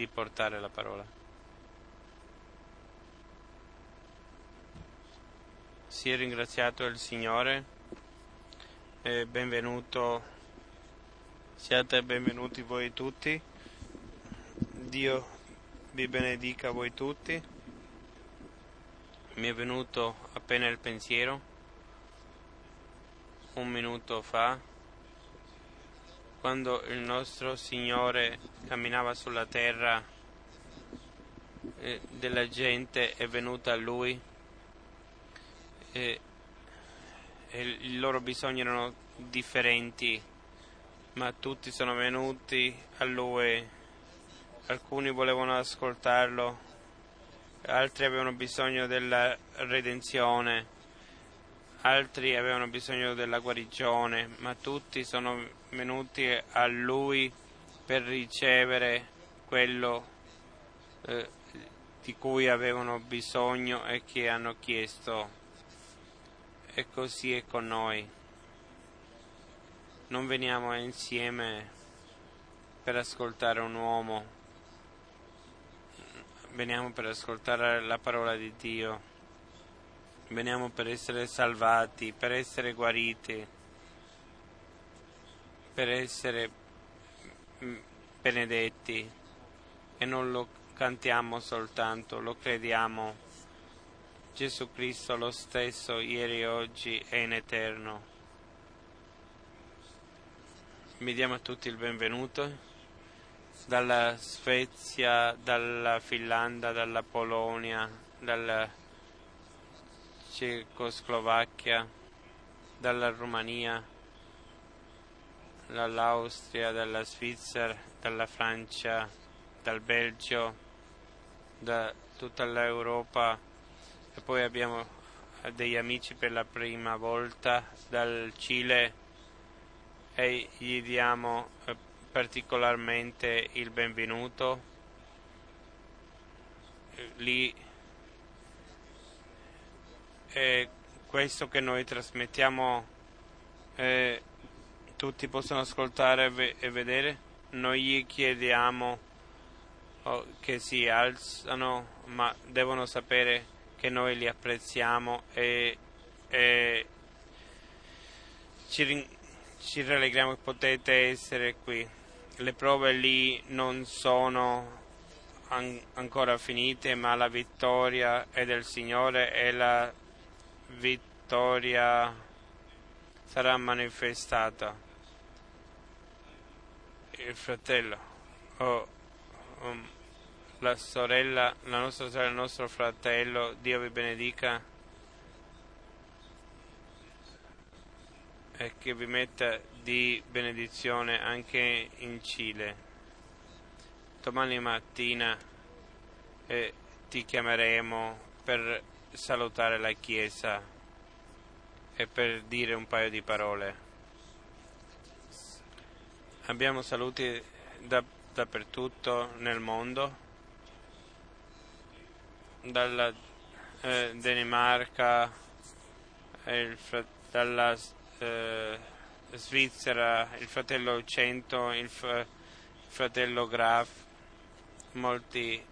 di portare la parola. Sia ringraziato il Signore e benvenuto, siate benvenuti voi tutti. Dio vi benedica voi tutti. Mi è venuto appena il pensiero, un minuto fa, quando il nostro Signore camminava sulla terra, eh, della gente è venuta a Lui e, e i loro bisogni erano differenti, ma tutti sono venuti a Lui. Alcuni volevano ascoltarlo, altri avevano bisogno della redenzione altri avevano bisogno della guarigione, ma tutti sono venuti a Lui per ricevere quello eh, di cui avevano bisogno e che hanno chiesto. E così è con noi. Non veniamo insieme per ascoltare un uomo, veniamo per ascoltare la parola di Dio veniamo per essere salvati, per essere guariti, per essere mm, benedetti e non lo cantiamo soltanto, lo crediamo. Gesù Cristo lo stesso ieri, oggi e in eterno. Mi diamo a tutti il benvenuto dalla Svezia, dalla Finlandia, dalla Polonia, dalla Cecoslovacchia, dalla Romania, dall'Austria, dalla Svizzera, dalla Francia, dal Belgio, da tutta l'Europa e poi abbiamo degli amici per la prima volta dal Cile e gli diamo eh, particolarmente il benvenuto. Lì e questo che noi trasmettiamo eh, tutti possono ascoltare e, ve- vedere, noi gli chiediamo oh, che si alzano, ma devono sapere che noi li apprezziamo e, e ci, ci rallegriamo che potete essere qui. Le prove lì non sono an- ancora finite, ma la vittoria è del Signore e la vittoria sarà manifestata. Il fratello o um, la sorella, la nostra sorella, il nostro fratello, Dio vi benedica e che vi metta di benedizione anche in Cile. Domani mattina eh, ti chiameremo per salutare la Chiesa e per dire un paio di parole. Abbiamo saluti da, dappertutto nel mondo, dalla eh, Danimarca, il, dalla eh, Svizzera, il fratello Cento, il, fratello Graf, molti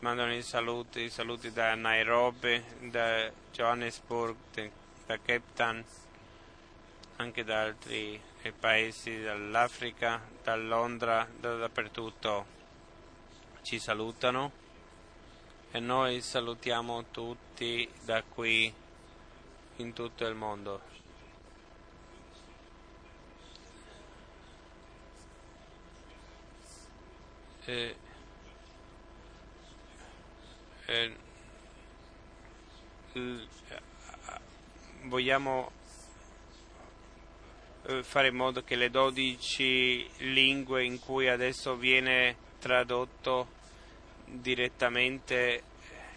mandano i saluti, i saluti da Nairobi, da Johannesburg, da Cape Town, anche da altri paesi, dall'Africa, da Londra, da dappertutto ci salutano e noi salutiamo tutti da qui in tutto il mondo. E eh, vogliamo eh, fare in modo che le 12 lingue in cui adesso viene tradotto direttamente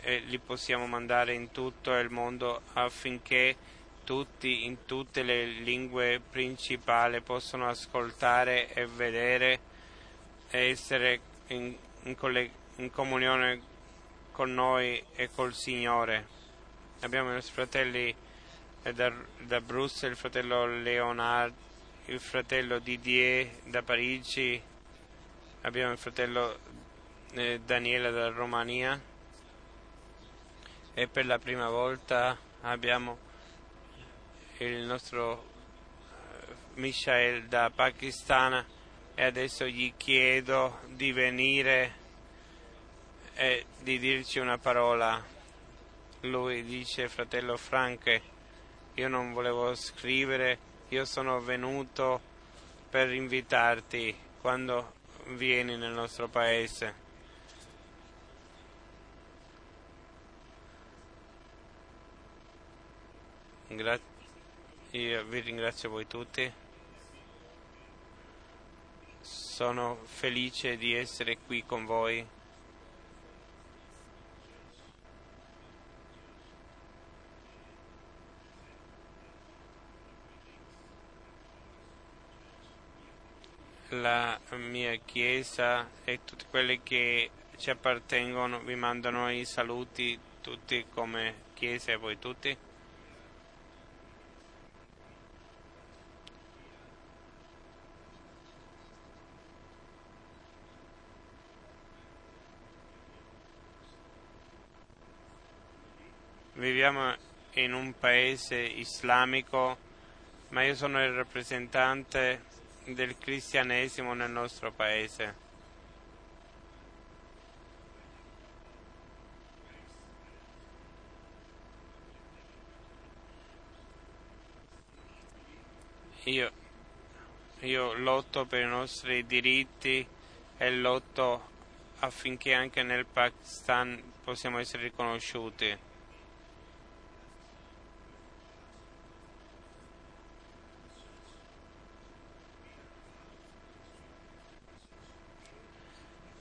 eh, li possiamo mandare in tutto il mondo affinché tutti in tutte le lingue principali possano ascoltare e vedere e essere in, in, coll- in comunione con noi e col Signore. Abbiamo i nostri fratelli eh, da, da Bruxelles, il fratello Leonard, il fratello Didier da Parigi, abbiamo il fratello eh, Daniele dalla Romania e per la prima volta abbiamo il nostro eh, Mishael da Pakistan e adesso gli chiedo di venire e di dirci una parola. Lui dice, fratello Frank, io non volevo scrivere, io sono venuto per invitarti quando vieni nel nostro paese. Gra- io vi ringrazio voi tutti. Sono felice di essere qui con voi. La mia chiesa e tutti quelli che ci appartengono vi mandano i saluti tutti come chiesa e voi tutti. Viviamo in un paese islamico, ma io sono il rappresentante del cristianesimo nel nostro paese. Io, io lotto per i nostri diritti e lotto affinché anche nel Pakistan possiamo essere riconosciuti.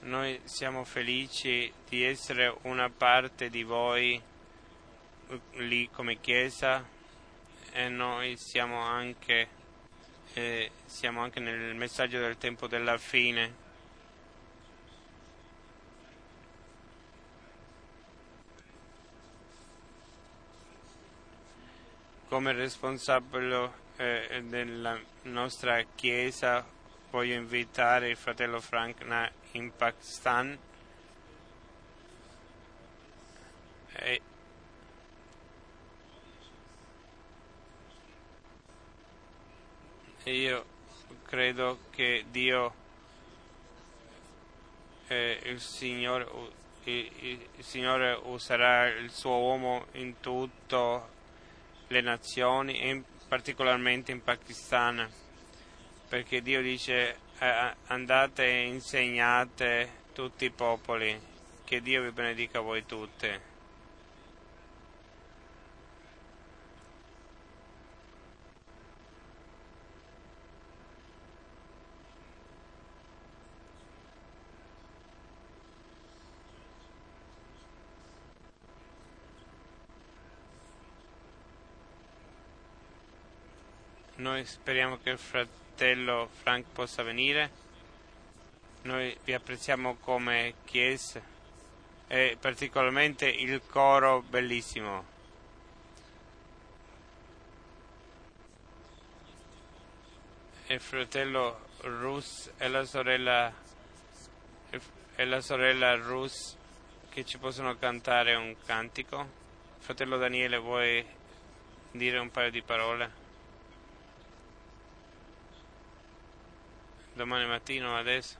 Noi siamo felici di essere una parte di voi lì come Chiesa e noi siamo anche, eh, siamo anche nel messaggio del tempo della fine. Come responsabile eh, della nostra Chiesa voglio invitare il fratello Frank in Pakistan. E io credo che Dio eh, il, Signore, il, il Signore userà il suo uomo in tutte le nazioni e in, particolarmente in Pakistan perché Dio dice eh, andate e insegnate tutti i popoli, che Dio vi benedica voi tutti. Noi speriamo che il fratello Frank possa venire. Noi vi apprezziamo come Chiesa e particolarmente il coro bellissimo. Il fratello Rus e la sorella e la sorella Rus che ci possono cantare un cantico. Fratello Daniele, vuoi dire un paio di parole? Domani mattino adesso?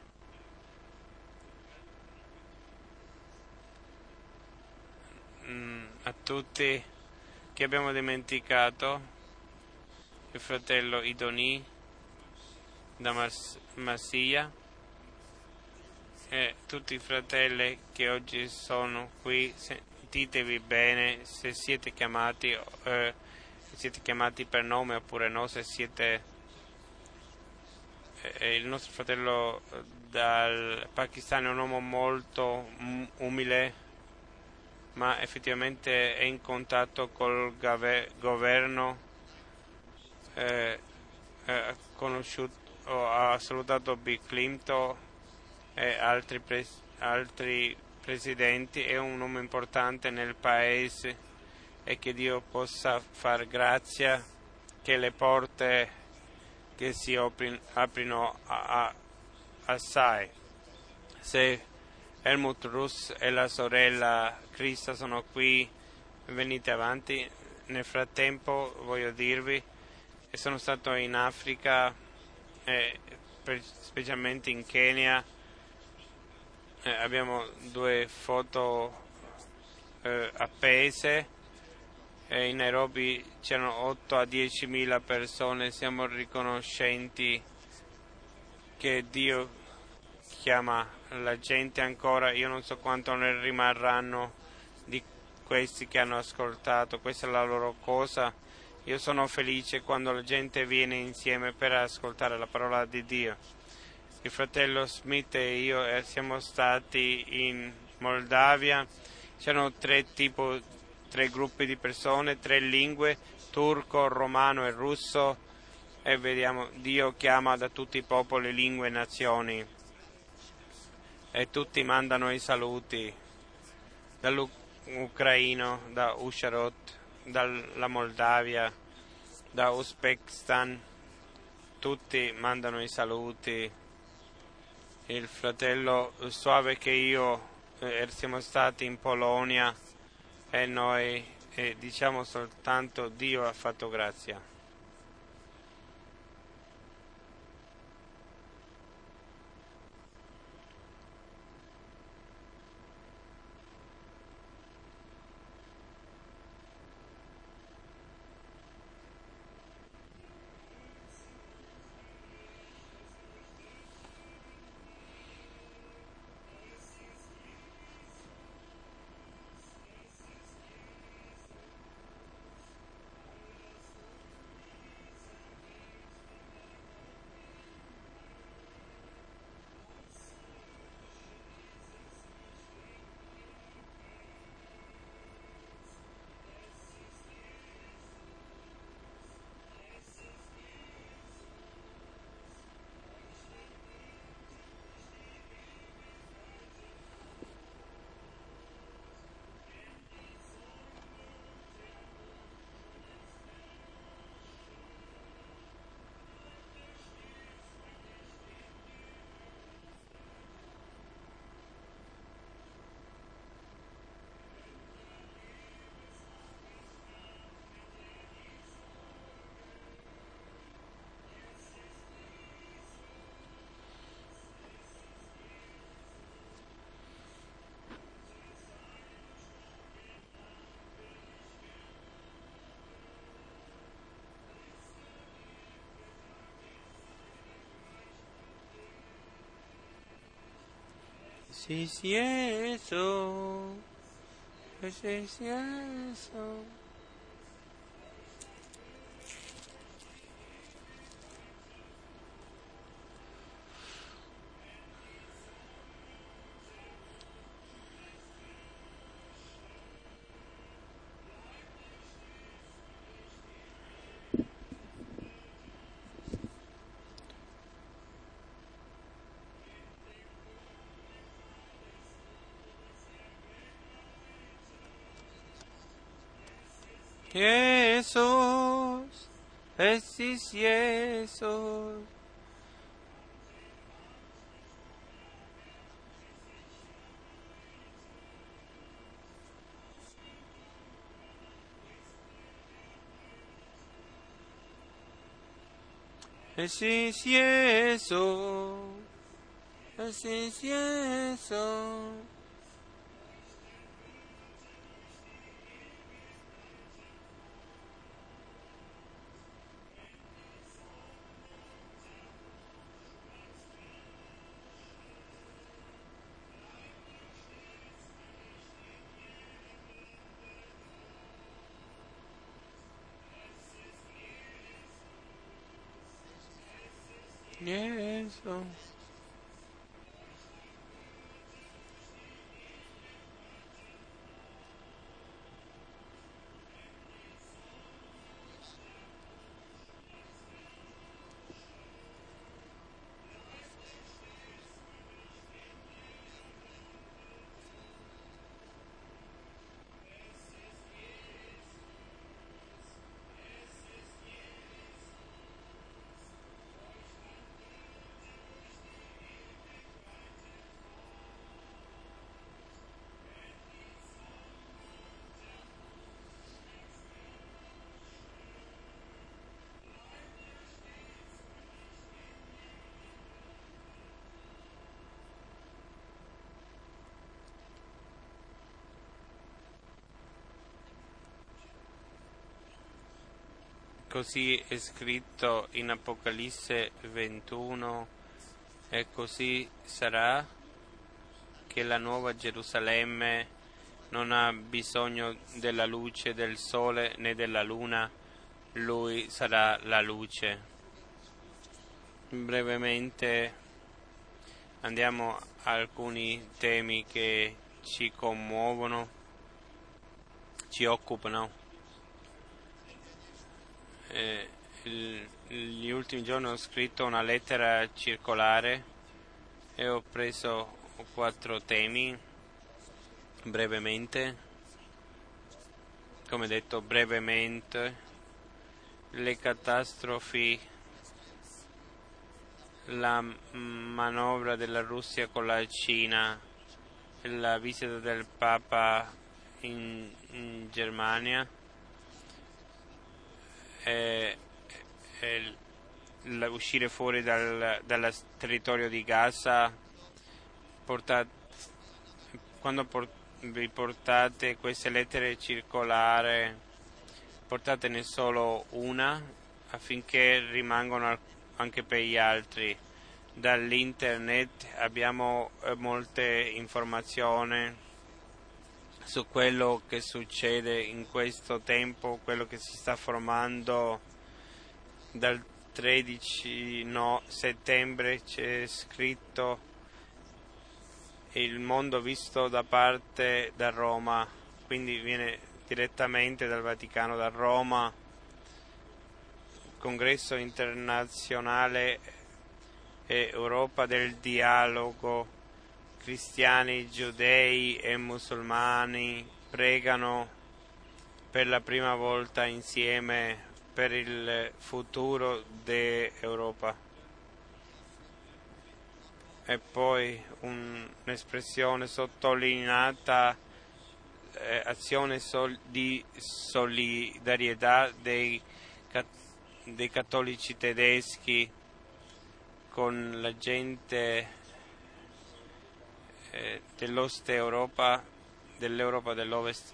a tutti che abbiamo dimenticato il fratello Idoni da Mas- Massia e tutti i fratelli che oggi sono qui sentitevi bene se siete chiamati eh, siete chiamati per nome oppure no se siete eh, il nostro fratello dal Pakistan è un uomo molto umile ma effettivamente è in contatto col governo, eh, eh, ha salutato Bill Clinton e altri, pres- altri presidenti, è un uomo importante nel paese e che Dio possa far grazia che le porte che si aprino, aprino a, a, assai. Se Helmut Russ e la sorella Krista sono qui, venite avanti. Nel frattempo voglio dirvi che sono stato in Africa, eh, specialmente in Kenya. Eh, abbiamo due foto eh, appese. In Nairobi c'erano 8 a 10 mila persone. Siamo riconoscenti che Dio chiama la gente ancora, io non so quanto ne rimarranno di questi che hanno ascoltato, questa è la loro cosa. Io sono felice quando la gente viene insieme per ascoltare la parola di Dio. Il fratello Smith e io eh, siamo stati in Moldavia, c'erano tre, tipo, tre gruppi di persone, tre lingue, turco, romano e russo, e vediamo Dio chiama da tutti i popoli, lingue e nazioni e tutti mandano i saluti dall'Ucraino, da Usharot, dalla Moldavia, da Uzbekistan, tutti mandano i saluti. Il fratello Suave che io eh, siamo stati in Polonia e noi eh, diciamo soltanto Dio ha fatto grazia. si Es eso. si Es eso. Jesús, Jesús, Jesús. Jesús, Jesús, Jesús, Jesús. Yes. Oh. Così è scritto in Apocalisse 21 e così sarà che la nuova Gerusalemme non ha bisogno della luce del sole né della luna, lui sarà la luce. Brevemente andiamo a alcuni temi che ci commuovono, ci occupano. Eh, gli ultimi giorni ho scritto una lettera circolare e ho preso quattro temi brevemente, come detto brevemente, le catastrofi, la manovra della Russia con la Cina, la visita del Papa in, in Germania e, e uscire fuori dal, dal, territorio di Gaza, portate, quando portate vi portate queste lettere circolari, portatene solo una affinché rimangano anche per gli altri. Dall'internet abbiamo eh, molte informazioni su quello che succede in questo tempo, quello che si sta formando dal 13 no, settembre c'è scritto il mondo visto da parte da Roma, quindi viene direttamente dal Vaticano, da Roma, congresso internazionale e Europa del dialogo, cristiani, giudei e musulmani pregano per la prima volta insieme per il futuro dell'Europa e poi un, un'espressione sottolineata eh, azione sol, di solidarietà dei, dei, cattolici tedeschi con la gente eh, dell'Ost Europa, dell'Europa dell'Ovest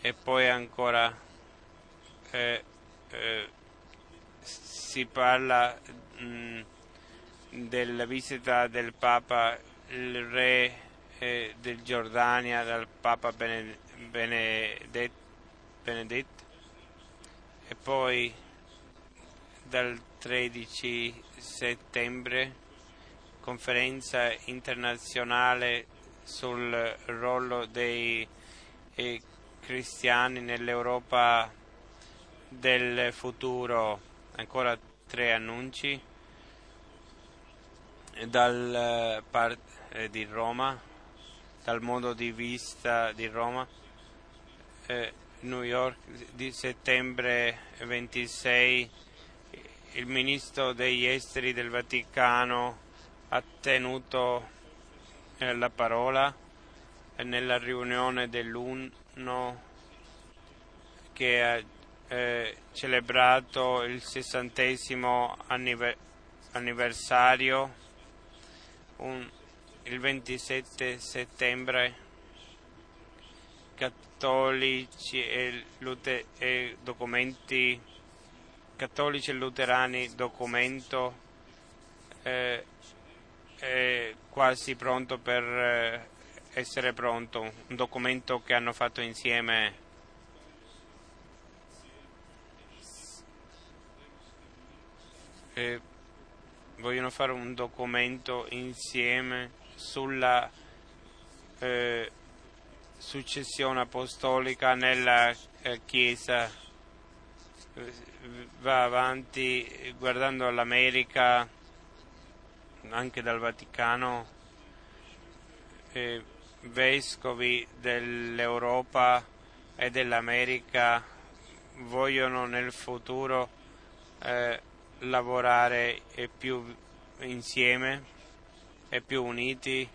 e poi ancora eh, eh si parla mh, della visita del Papa, il re eh, del Giordania, dal Papa Benedetto, Benedetto e poi dal 13 settembre conferenza internazionale sul ruolo dei eh, cristiani nell'Europa del futuro, ancora tre annunci. Dal eh, part, eh, di Roma, dal modo di vista di Roma, eh, New York di settembre 26 il ministro degli esteri del Vaticano ha tenuto eh, la parola nella riunione dell'UNO che ha eh, celebrato il sessantesimo anniversario il 27 settembre cattolici e, lute, e documenti cattolici e luterani documento eh, quasi pronto per eh, essere pronto. Un documento che hanno fatto insieme. Eh, vogliono fare un documento insieme sulla eh, successione apostolica nella eh, Chiesa. Va avanti guardando all'America, anche dal Vaticano, eh, vescovi dell'Europa e dell'America vogliono nel futuro eh, lavorare più insieme e più uniti.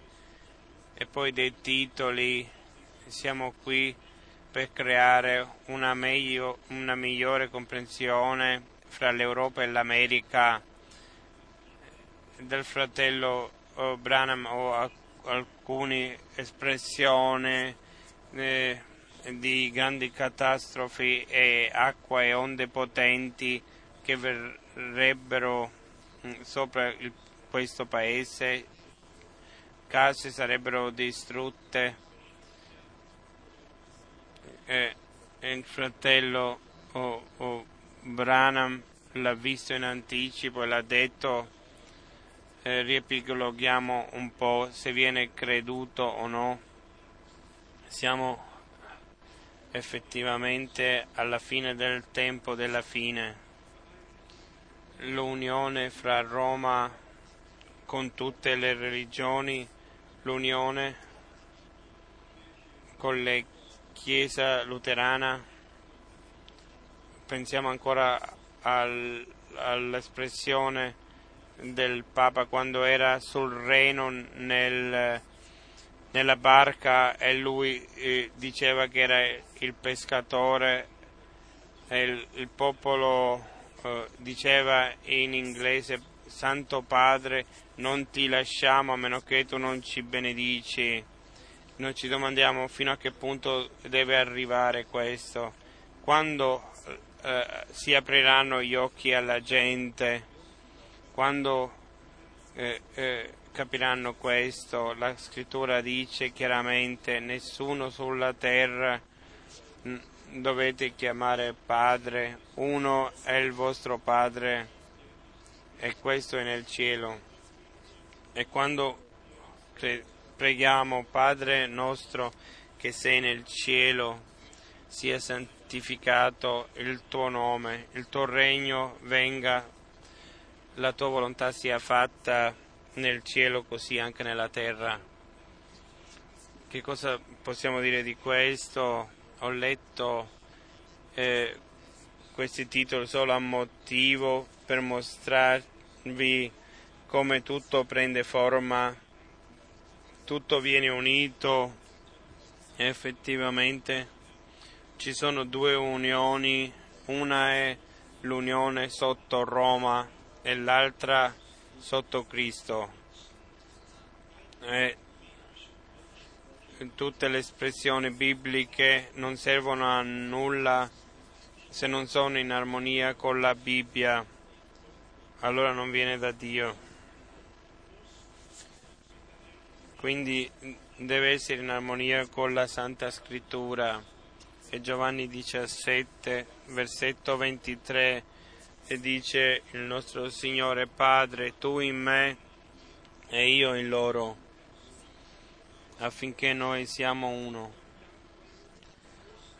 E poi dei titoli siamo qui per creare una, meglio, una migliore comprensione fra l'Europa e l'America del fratello Branham o alcune espressioni eh, di grandi catastrofi e acqua e onde potenti che verrebbero mm, sopra il, questo paese, case sarebbero distrutte. E, e il fratello oh, oh, Branham l'ha visto in anticipo e l'ha detto eh, riepiloghiamo un po' se viene creduto o no. Siamo effettivamente alla fine del tempo della fine. L'unione fra Roma con tutte le religioni, l'unione con la Chiesa luterana. Pensiamo ancora al, all'espressione del Papa quando era sul Reno nel, nella barca e lui eh, diceva che era il pescatore e il, il popolo eh, diceva in inglese Santo Padre non ti lasciamo a meno che tu non ci benedici. Noi ci domandiamo fino a che punto deve arrivare questo, quando eh, si apriranno gli occhi alla gente quando eh, eh, capiranno questo, la scrittura dice chiaramente nessuno sulla terra dovete chiamare padre, uno è il vostro padre e questo è nel cielo. E quando preghiamo Padre nostro che sei nel cielo, sia santificato il tuo nome, il tuo regno venga la tua volontà sia fatta nel cielo così anche nella terra. Che cosa possiamo dire di questo? Ho letto eh, questi titoli solo a motivo per mostrarvi come tutto prende forma, tutto viene unito effettivamente ci sono due unioni, una è l'unione sotto Roma e l'altra sotto Cristo. E tutte le espressioni bibliche non servono a nulla se non sono in armonia con la Bibbia, allora non viene da Dio. Quindi deve essere in armonia con la Santa Scrittura. E Giovanni 17, versetto 23 e dice il nostro Signore Padre, tu in me e io in loro, affinché noi siamo uno.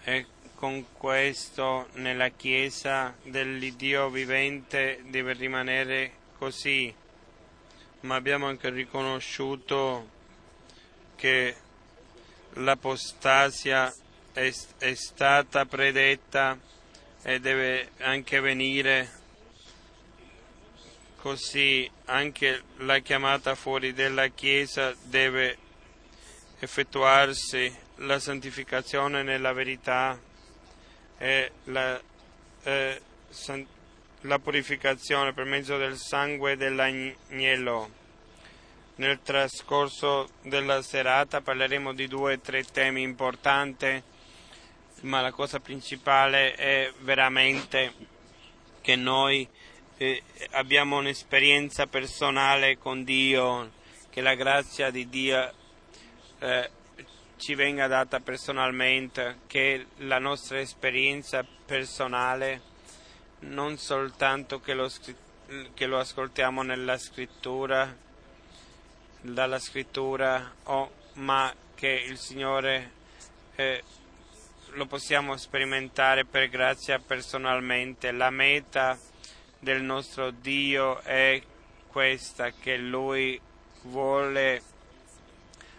E con questo nella Chiesa dell'Iddio vivente deve rimanere così, ma abbiamo anche riconosciuto che l'apostasia è, è stata predetta e deve anche venire così anche la chiamata fuori della Chiesa deve effettuarsi la santificazione nella verità e la, eh, san, la purificazione per mezzo del sangue dell'agnello. Nel trascorso della serata parleremo di due o tre temi importanti, ma la cosa principale è veramente che noi eh, abbiamo un'esperienza personale con Dio, che la grazia di Dio eh, ci venga data personalmente, che la nostra esperienza personale non soltanto che lo, che lo ascoltiamo nella scrittura, dalla scrittura, oh, ma che il Signore eh, lo possiamo sperimentare per grazia personalmente. La meta del nostro Dio è questa, che Lui vuole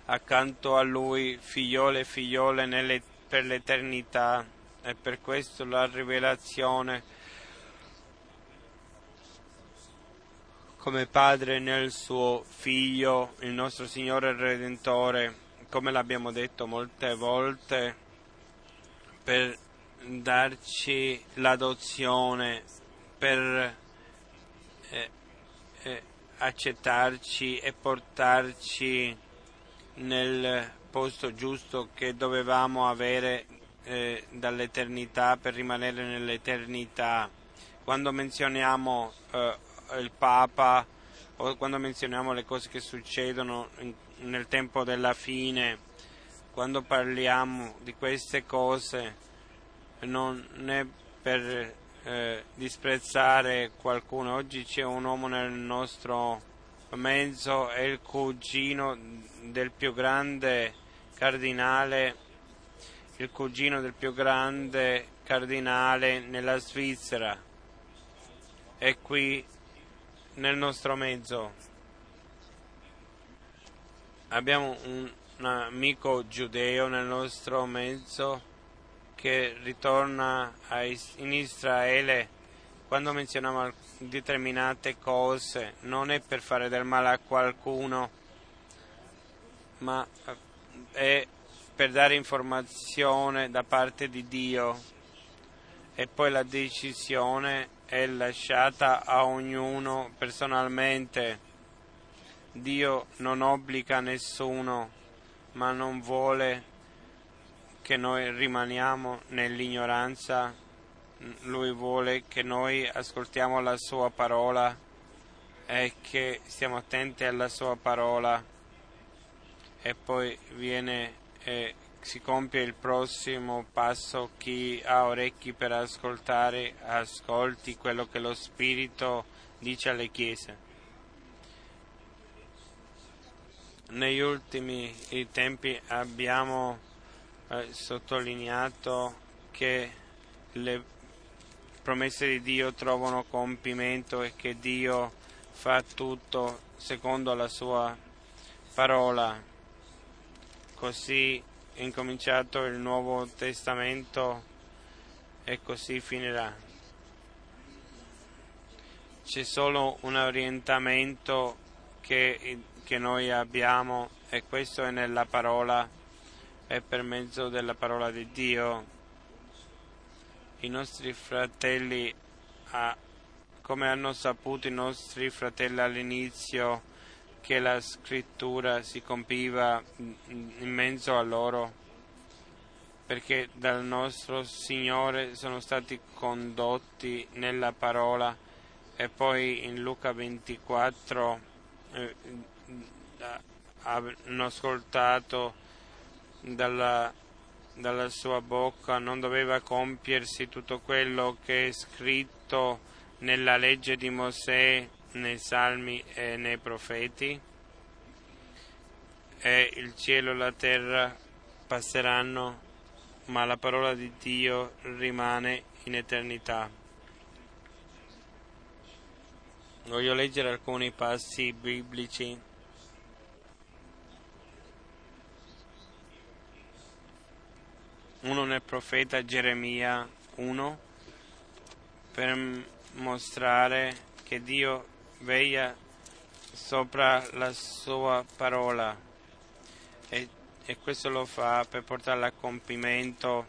accanto a Lui figliole e figliole nelle, per l'eternità. E per questo la rivelazione. Come Padre nel suo Figlio, il nostro Signore Redentore, come l'abbiamo detto molte volte, per darci l'adozione per eh, eh, accettarci e portarci nel posto giusto che dovevamo avere eh, dall'eternità per rimanere nell'eternità. Quando menzioniamo eh, il Papa o quando menzioniamo le cose che succedono in, nel tempo della fine, quando parliamo di queste cose, non è per eh, disprezzare qualcuno. Oggi c'è un uomo nel nostro mezzo, è il cugino del più grande cardinale, il cugino del più grande cardinale nella Svizzera. È qui nel nostro mezzo. Abbiamo un, un amico giudeo nel nostro mezzo che ritorna in Israele quando menzioniamo determinate cose non è per fare del male a qualcuno ma eh, è per dare informazione da parte di Dio e poi la decisione è lasciata a ognuno personalmente. Dio non obbliga nessuno, ma non vuole che noi rimaniamo nell'ignoranza, Lui vuole che noi ascoltiamo la Sua parola e che stiamo attenti alla Sua parola e poi viene e si compie il prossimo passo, chi ha orecchi per ascoltare ascolti quello che lo Spirito dice alle chiese. Negli ultimi tempi abbiamo sottolineato che le promesse di Dio trovano compimento e che Dio fa tutto secondo la sua parola. Così è incominciato il Nuovo Testamento e così finirà. C'è solo un orientamento che, che noi abbiamo e questo è nella parola e per mezzo della parola di Dio. I nostri fratelli, come hanno saputo i nostri fratelli all'inizio, che la scrittura si compiva in mezzo a loro, perché dal nostro Signore sono stati condotti nella parola. E poi in Luca 24 eh, hanno ascoltato dalla, dalla sua bocca non doveva compiersi tutto quello che è scritto nella legge di Mosè, nei salmi e nei profeti? E il cielo e la terra passeranno, ma la parola di Dio rimane in eternità. Voglio leggere alcuni passi biblici uno nel profeta Geremia 1 per mostrare che Dio veglia sopra la sua parola. E, e questo lo fa per portarla a compimento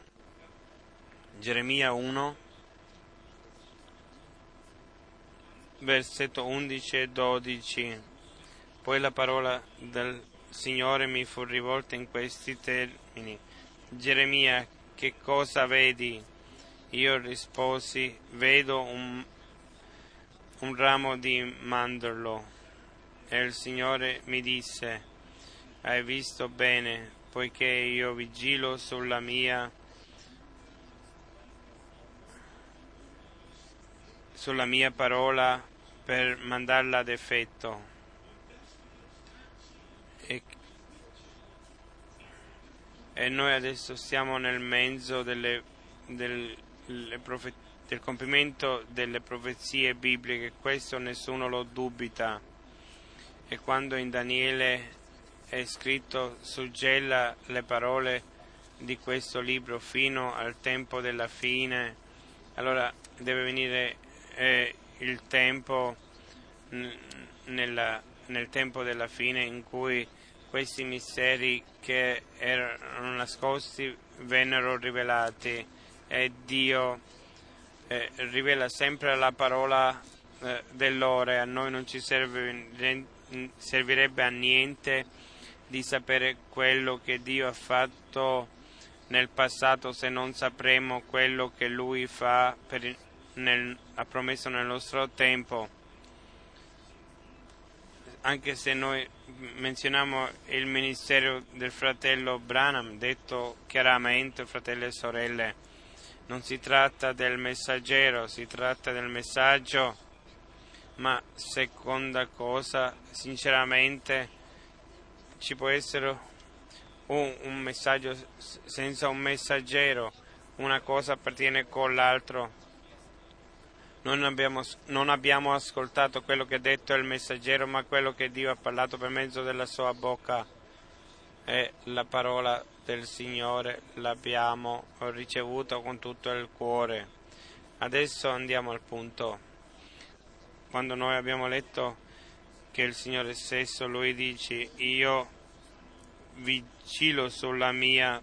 Geremia 1 versetto 11 e 12 poi la parola del Signore mi fu rivolta in questi termini Geremia, che cosa vedi? Io risposi, vedo un, un ramo di mandorlo. E il Signore mi disse, hai visto bene, poiché io vigilo sulla mia sulla mia parola per mandarla ad effetto. E e noi adesso siamo nel mezzo delle, delle profe- del compimento delle profezie bibliche, questo nessuno lo dubita. E quando in Daniele è scritto suggella le parole di questo libro fino al tempo della fine, allora deve venire eh, il tempo nella, nel tempo della fine in cui questi misteri che erano nascosti vennero rivelati e Dio eh, rivela sempre la parola eh, dell'ora e a noi non ci serve, servirebbe a niente di sapere quello che Dio ha fatto nel passato se non sapremo quello che Lui fa per, nel, ha promesso nel nostro tempo. Anche se noi menzioniamo il ministero del fratello Branham, detto chiaramente fratelli e sorelle, non si tratta del messaggero, si tratta del messaggio, ma seconda cosa, sinceramente, ci può essere un, un messaggio senza un messaggero, una cosa appartiene con l'altro. Non abbiamo, non abbiamo, ascoltato quello che ha detto il messaggero, ma quello che Dio ha parlato per mezzo della sua bocca. E la parola del Signore l'abbiamo ricevuta con tutto il cuore. Adesso andiamo al punto. Quando noi abbiamo letto che il Signore stesso, Lui dice, io vigilo sulla mia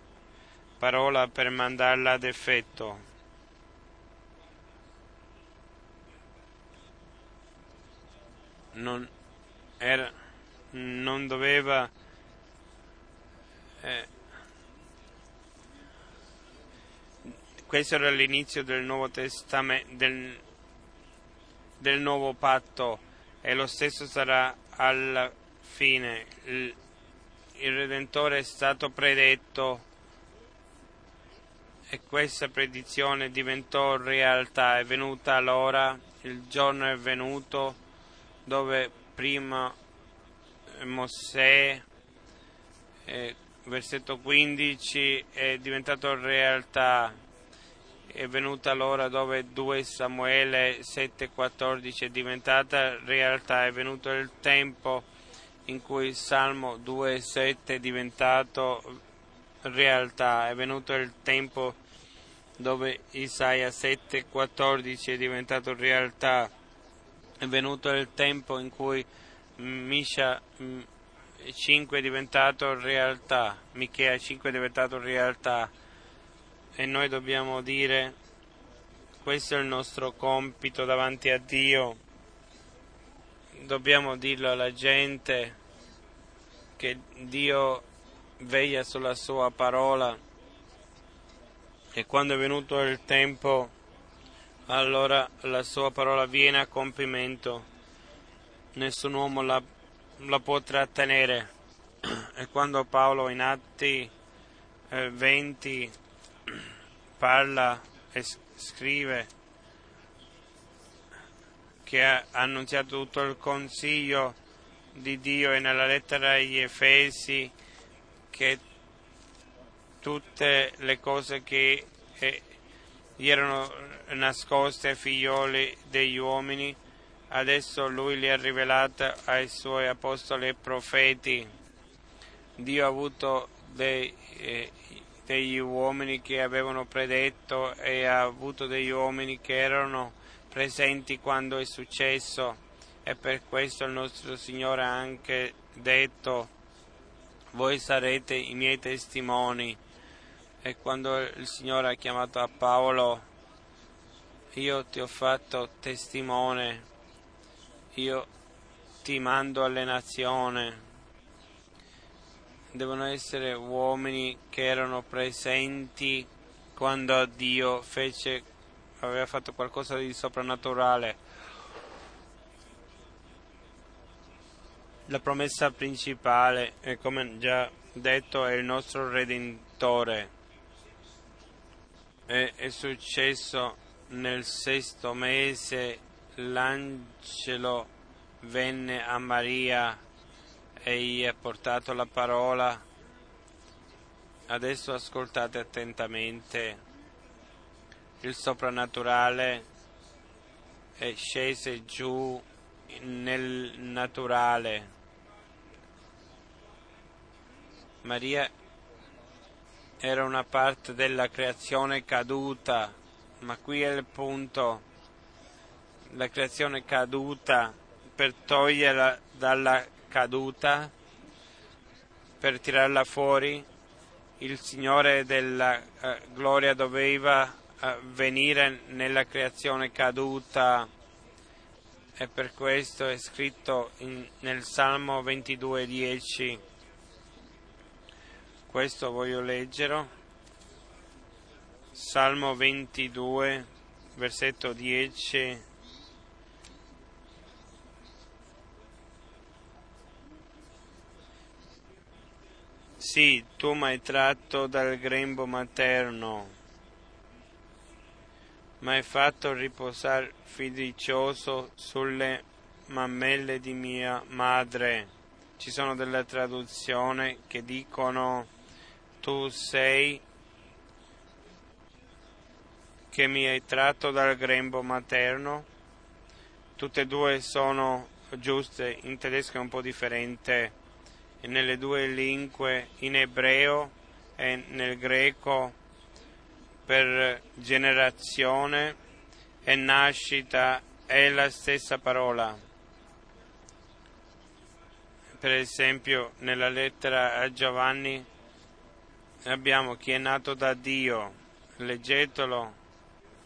parola per mandarla ad effetto. Non, era, non doveva eh, questo era l'inizio del Nuovo Testamento, del, del Nuovo Patto e lo stesso sarà alla fine. Il, il Redentore è stato predetto e questa predizione diventò realtà, è venuta l'ora, il giorno è venuto dove prima Mosè eh, versetto 15 è diventato realtà, è venuta l'ora dove 2 Samuele 7,14 è diventata realtà, è venuto il tempo in cui Salmo 2,7 è diventato realtà, è venuto il tempo dove Isaia 7,14 è diventato realtà, è venuto il tempo in cui Misha 5 è diventato realtà, Michea 5 è diventato realtà. E noi dobbiamo dire questo è il nostro compito davanti a Dio, dobbiamo dirlo alla gente che Dio veglia sulla sua parola. E quando è venuto il tempo allora la sua parola viene a compimento, nessun uomo la la può trattenere. E quando Paolo in Atti eh, 20 parla e scrive che ha annunziato tutto il consiglio di Dio e nella lettera agli Efesi che tutte le cose che eh, erano nascoste figlioli degli uomini. Adesso lui le ha rivelate ai suoi apostoli e profeti. Dio ha avuto dei, eh, degli uomini che avevano predetto e ha avuto degli uomini che erano presenti quando è successo. E per questo il nostro Signore ha anche detto voi sarete i miei testimoni e quando il Signore ha chiamato a Paolo io ti ho fatto testimone io ti mando alle nazioni. Devono essere uomini che erano presenti quando Dio fece, aveva fatto qualcosa di soprannaturale. La promessa principale, come già detto, è il nostro Redentore. È, successo nel sesto mese l'angelo venne a Maria e gli ha portato la parola. Adesso ascoltate attentamente. Il soprannaturale è scese giù nel naturale. Maria era una parte della creazione caduta, ma qui è il punto la creazione caduta per toglierla dalla caduta, per tirarla fuori, il Signore della uh, gloria doveva uh, venire nella creazione caduta e per questo è scritto in, nel Salmo 22.10. Questo voglio leggere. Salmo 22, versetto 10. Sì, tu mi hai tratto dal grembo materno, mi hai fatto riposare fiducioso sulle mammelle di mia madre. Ci sono delle traduzioni che dicono tu sei che mi hai tratto dal grembo materno. Tutte e due sono giuste, in tedesco è un po' differente, nelle due lingue, in ebreo e nel greco, per generazione e nascita è la stessa parola. Per esempio, nella lettera a Giovanni abbiamo chi è nato da Dio, leggetelo,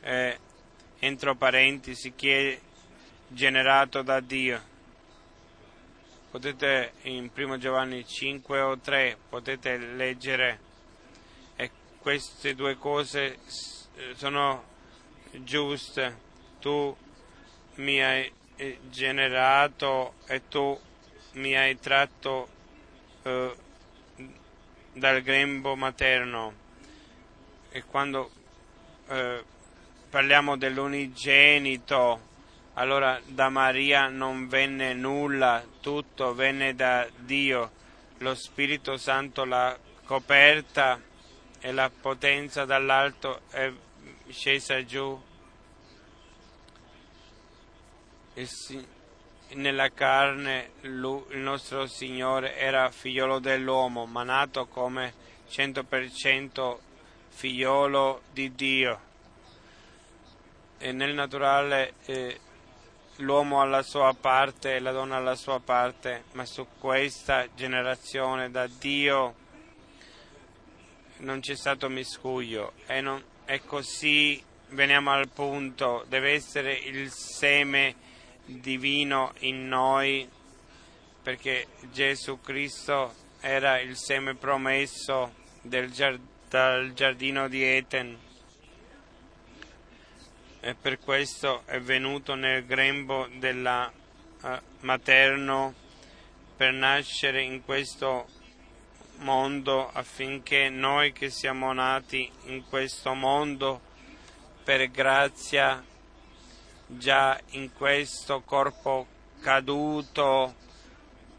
eh, entro parentesi, chi è generato da Dio. Potete in 1 Giovanni 5 o 3 potete leggere e queste due cose sono giuste. Tu mi hai eh, generato e tu mi hai tratto eh, dal grembo materno e quando eh, parliamo dell'unigenito allora da Maria non venne nulla, tutto venne da Dio, lo Spirito Santo l'ha coperta e la potenza dall'alto è scesa giù. Il, nella carne lui, il nostro Signore era figliolo dell'uomo, ma nato come 100% figliolo di Dio. E nel naturale eh, l'uomo alla sua parte e la donna alla sua parte, ma su questa generazione da Dio non c'è stato miscuglio e, non, e così veniamo al punto, deve essere il seme divino in noi perché Gesù Cristo era il seme promesso del dal giardino di Eten e per questo è venuto nel grembo della uh, materno per nascere in questo mondo affinché noi che siamo nati in questo mondo per grazia già in questo corpo caduto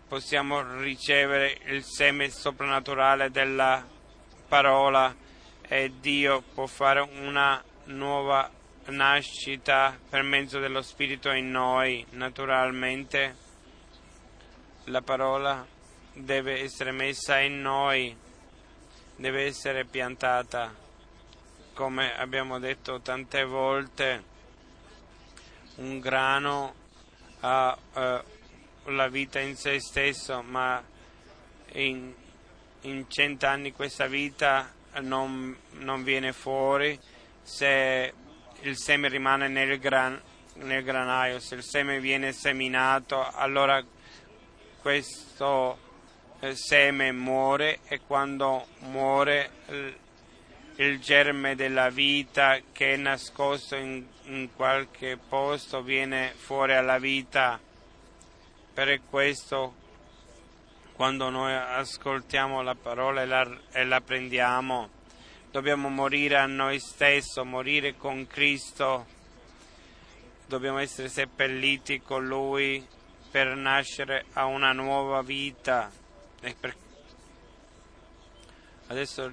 possiamo ricevere il seme soprannaturale della parola e Dio può fare una nuova nascita per mezzo dello Spirito in noi. Naturalmente la parola deve essere messa in noi, deve essere piantata, come abbiamo detto tante volte, un grano ha uh, la vita in se stesso, ma in, in cent'anni questa vita non, non viene fuori. Se il seme rimane nel, gran, nel granaio, se il seme viene seminato, allora questo eh, seme muore e quando muore il, germe della vita che è nascosto in, in, qualche posto viene fuori alla vita. Per questo quando noi ascoltiamo la parola e la, e la prendiamo, dobbiamo morire a noi stessi, morire con Cristo, dobbiamo essere seppelliti con Lui per nascere a una nuova vita. Per... Adesso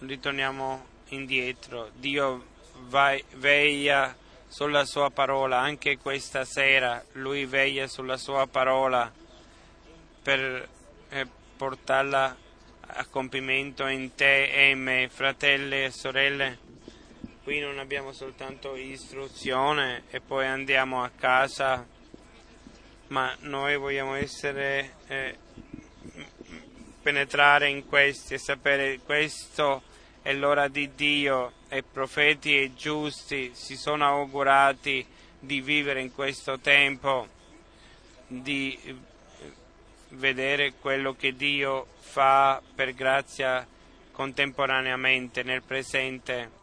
ritorniamo indietro. Dio vai, veglia sulla sua parola, anche questa sera Lui veglia sulla sua parola per eh, portarla a compimento in te e in me, fratelli e sorelle. Qui non abbiamo soltanto istruzione e poi andiamo a casa, ma noi vogliamo essere, eh, penetrare in questi e sapere questo è l'ora di Dio e profeti e giusti si sono augurati di vivere in questo tempo, di vedere quello che Dio fa per grazia contemporaneamente nel presente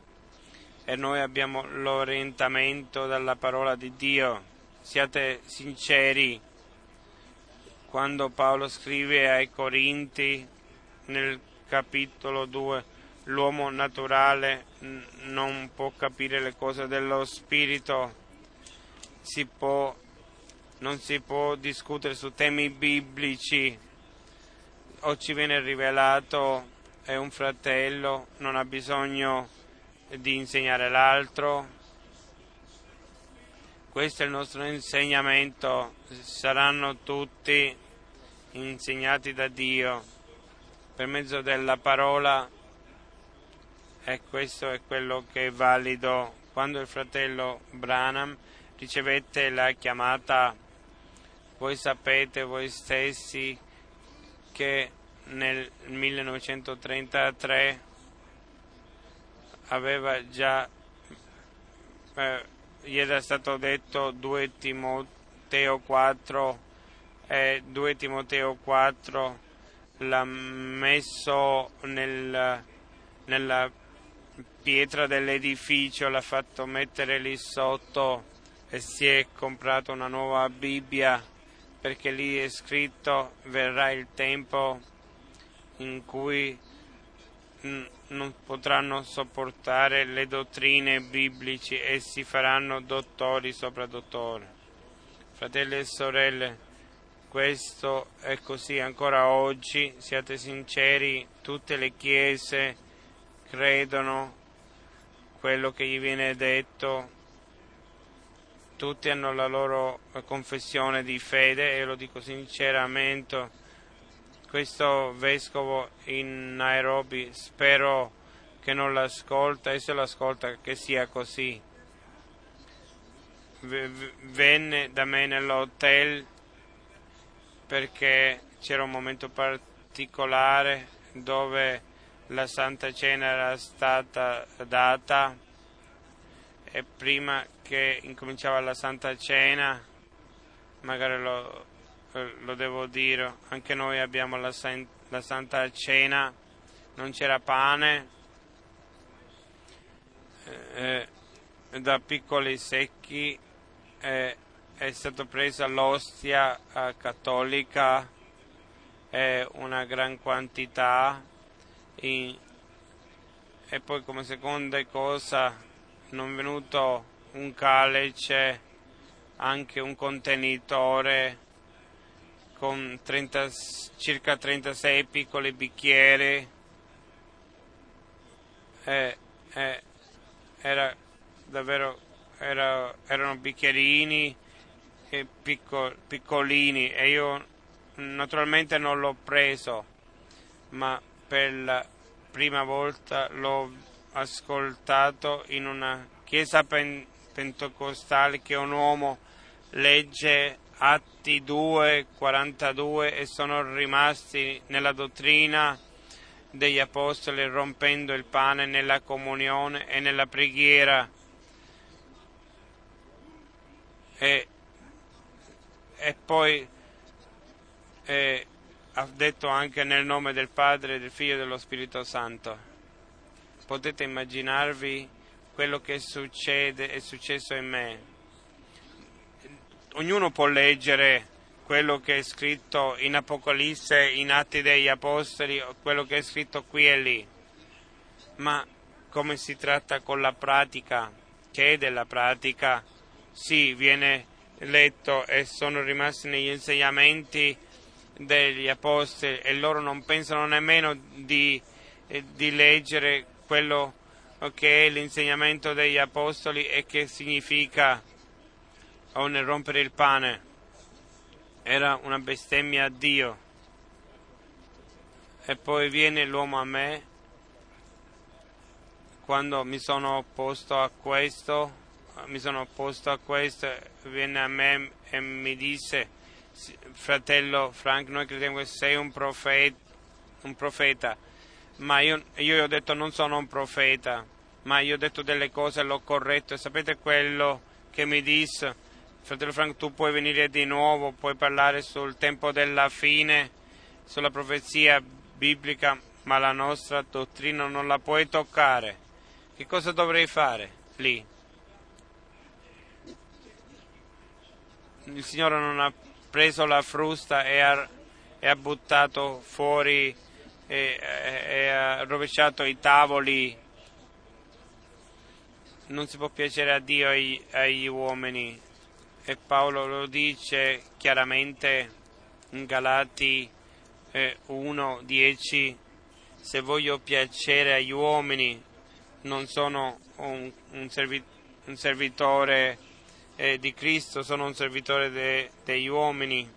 e noi abbiamo l'orientamento dalla parola di Dio. Siate sinceri quando Paolo scrive ai Corinti nel capitolo 2 l'uomo naturale non può capire le cose dello spirito, si può, non si può discutere su temi biblici. O ci viene rivelato è un fratello, non ha bisogno di insegnare l'altro. Questo è il nostro insegnamento, saranno tutti insegnati da Dio. Per mezzo della parola e questo è quello che è valido. Quando il fratello Branham ricevette la chiamata, voi sapete voi stessi che nel 1933 aveva già eh, gli era stato detto 2 Timoteo 4 e 2 Timoteo 4 l'ha messo nel, nella pietra dell'edificio, l'ha fatto mettere lì sotto e si è comprato una nuova Bibbia perché lì è scritto verrà il tempo in cui non potranno sopportare le dottrine biblici e si faranno dottori sopra dottori. Fratelli e sorelle, questo è così ancora oggi, siate sinceri, tutte le chiese credono quello che gli viene detto, tutti hanno la loro confessione di fede e lo dico sinceramente questo vescovo in Nairobi spero che non l'ascolta e se l'ascolta che sia così. Venne da me nell'hotel perché c'era un momento particolare dove la Santa Cena era stata data e prima che incominciava la Santa Cena magari lo lo devo dire, anche noi abbiamo la, la Santa Cena, non c'era pane, eh, eh, da piccoli secchi eh, è stata presa l'ostia eh, cattolica, una gran quantità, in, e poi come seconda cosa non è venuto un calice, anche un contenitore con 30, circa 36 piccoli bicchieri. Eh, eh, era davvero, era, erano bicchierini picco, piccolini e io naturalmente non l'ho preso, ma per la prima volta l'ho ascoltato in una chiesa pentecostale che un uomo legge Atti 2, 42 e sono rimasti nella dottrina degli apostoli rompendo il pane nella comunione e nella preghiera. E, e poi e, ha detto anche nel nome del Padre, del Figlio e dello Spirito Santo. Potete immaginarvi quello che succede, è successo in me. Ognuno può leggere quello che è scritto in Apocalisse, in Atti degli Apostoli, quello che è scritto qui e lì, ma come si tratta con la pratica, che è della pratica, sì, viene letto e sono rimasti negli insegnamenti degli Apostoli e loro non pensano nemmeno di, di leggere quello che è l'insegnamento degli Apostoli e che significa o nel rompere il pane era una bestemmia a Dio. E poi viene l'uomo a me quando mi sono opposto a questo, mi sono opposto a questo, viene a me e mi disse, fratello Frank, noi crediamo che sei un profeta, un profeta. ma io, io ho detto non sono un profeta, ma io ho detto delle cose, l'ho corretto e sapete quello che mi disse? Fratello Frank, tu puoi venire di nuovo, puoi parlare sul tempo della fine, sulla profezia biblica, ma la nostra dottrina non la puoi toccare. Che cosa dovrei fare lì? Il Signore non ha preso la frusta e ha, e ha buttato fuori e, e ha rovesciato i tavoli. Non si può piacere a Dio e agli uomini. E Paolo lo dice chiaramente in Galati eh, 1, 10. Se voglio piacere agli uomini, non sono un, un servitore eh, di Cristo, sono un servitore de, degli uomini.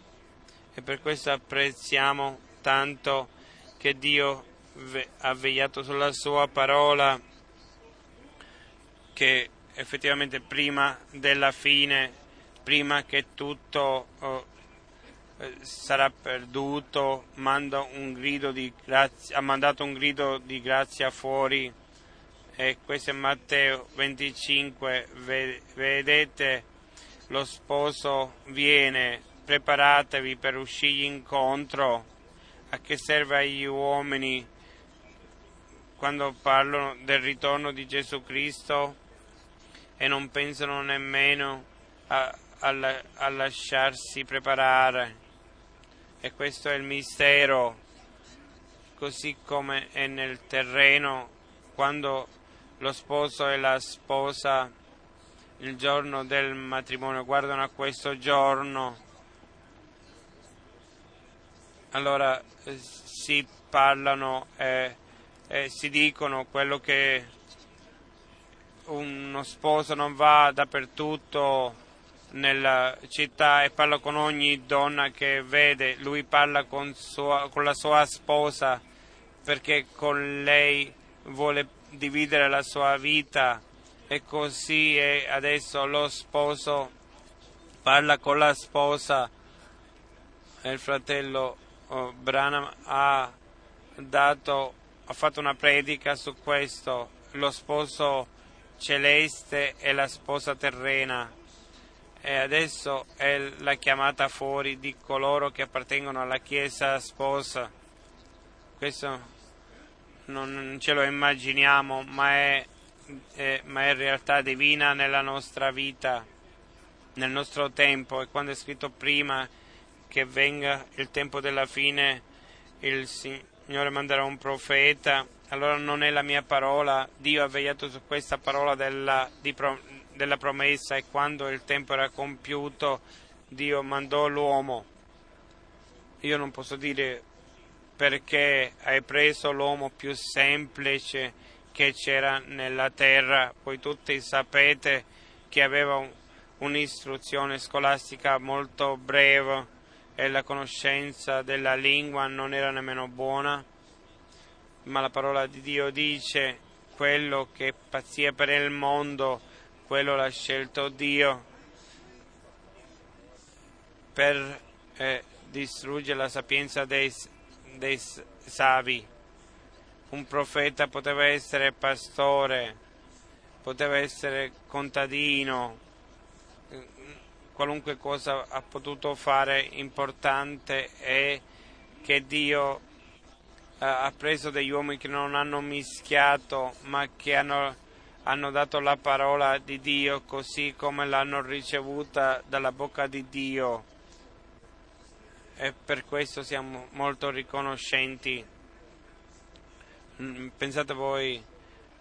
E per questo apprezziamo tanto che Dio ha vegliato sulla sua parola che effettivamente prima della fine, prima che tutto oh, eh, sarà perduto, manda grazia, ha mandato un grido di grazia fuori. E questo è Matteo 25, vedete lo sposo viene, preparatevi per uscirgli incontro, a che serve agli uomini quando parlano del ritorno di Gesù Cristo e non pensano nemmeno a, a, a lasciarsi preparare. E questo è il mistero, così come è nel terreno quando lo sposo e la sposa il giorno del matrimonio, guardano a questo giorno, allora eh, si parlano e, e si dicono quello che uno sposo non va dappertutto nella città e parla con ogni donna che vede, lui parla con, sua, con la sua sposa perché con lei vuole dividere la sua vita e così è adesso lo sposo parla con la sposa. E il fratello oh, Branham ha, dato, ha fatto una predica su questo, lo sposo celeste e la sposa terrena. E adesso è la chiamata fuori di coloro che appartengono alla Chiesa sposa. Questo non ce lo immaginiamo, ma è eh, ma è realtà divina nella nostra vita, nel nostro tempo. E quando è scritto prima che venga il tempo della fine, il Signore manderà un profeta, allora non è la mia parola, Dio ha vegliato su questa parola della, pro, della promessa e quando il tempo era compiuto Dio mandò l'uomo. Io non posso dire perché hai preso l'uomo più semplice che c'era nella terra, voi tutti sapete che aveva un, un'istruzione scolastica molto breve e la conoscenza della lingua non era nemmeno buona, ma la parola di Dio dice quello che pazzia per il mondo, quello l'ha scelto Dio per eh, distruggere la sapienza dei, dei savi un profeta poteva essere pastore, poteva essere contadino, qualunque cosa ha potuto fare importante è che Dio eh, ha preso degli uomini che non hanno mischiato ma che hanno, hanno dato la parola di Dio così come l'hanno ricevuta dalla bocca di Dio. E per questo siamo molto riconoscenti pensate voi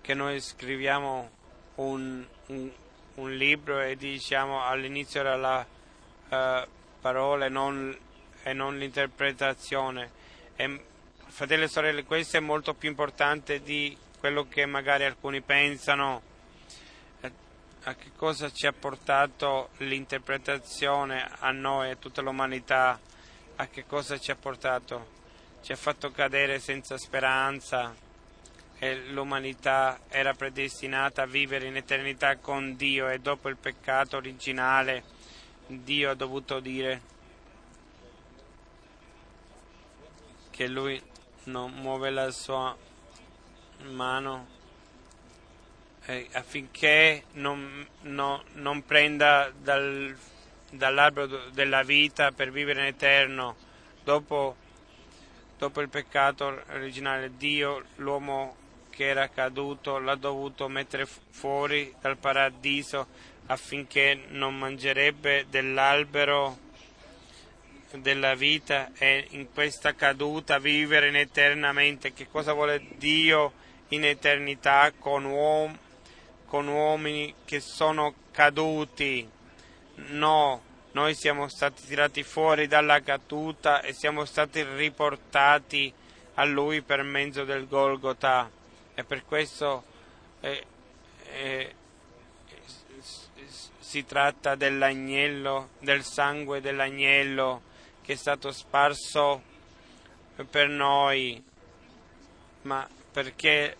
che noi scriviamo un, un, un libro e diciamo all'inizio era la uh, parola e non, e non l'interpretazione. E, fratelli e sorelle, questo è molto più importante di quello che magari alcuni pensano. A che cosa ci ha portato l'interpretazione a noi e a tutta l'umanità? A che cosa ci ha portato? Ci ha fatto cadere senza speranza, l'umanità era predestinata a vivere in eternità con Dio e dopo il peccato originale Dio ha dovuto dire che lui non muove la sua mano eh, affinché non, no, non prenda dal, dall'albero della vita per vivere in eterno. Dopo dopo il peccato originale Dio, l'uomo che era caduto, l'ha dovuto mettere fuori dal paradiso affinché non mangerebbe dell'albero della vita e in questa caduta vivere in eternamente. Che cosa vuole Dio in eternità con, uom- con uomini che sono caduti? No, noi siamo stati tirati fuori dalla caduta e siamo stati riportati a Lui per mezzo del Golgotha e per questo eh, eh, si tratta dell'agnello, del sangue dell'agnello che è stato sparso per noi, ma perché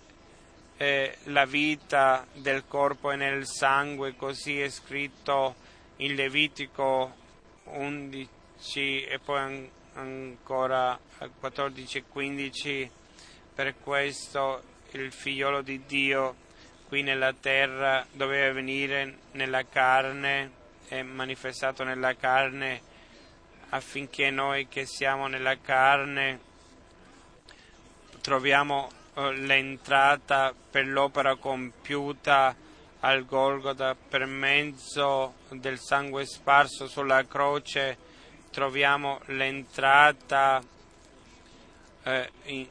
eh, la vita del corpo è nel sangue, così è scritto in Levitico 11 e poi an- ancora 14 e 15, per questo il figliolo di Dio qui nella terra doveva venire nella carne, è manifestato nella carne affinché noi che siamo nella carne troviamo eh, l'entrata per l'opera compiuta al Golgota per mezzo del sangue sparso sulla croce troviamo l'entrata eh, in,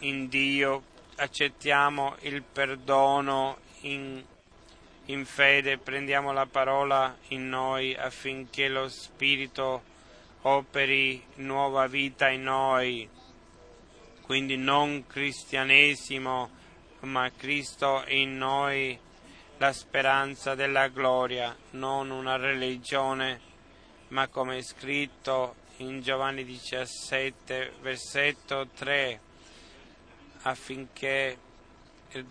in, Dio, accettiamo il perdono in, in fede, prendiamo la parola in noi affinché lo Spirito operi nuova vita in noi. Quindi non cristianesimo, ma Cristo in noi la speranza della gloria, non una religione, ma come è scritto in Giovanni 17, versetto 3, affinché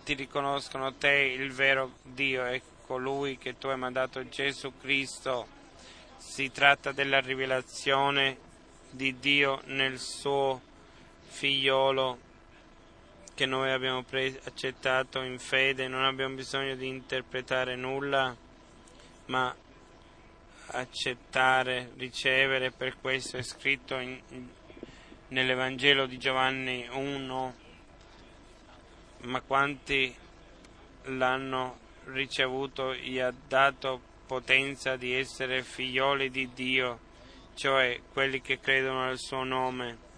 ti riconoscono te il vero Dio e colui che tu hai mandato Gesù Cristo. Si tratta della rivelazione di Dio nel suo figliolo che noi abbiamo pre- accettato in fede, non abbiamo bisogno di interpretare nulla, ma accettare, ricevere, per questo è scritto in, nell'Evangelo di Giovanni 1, ma quanti l'hanno ricevuto gli ha dato potenza di essere figlioli di Dio, cioè quelli che credono al suo nome.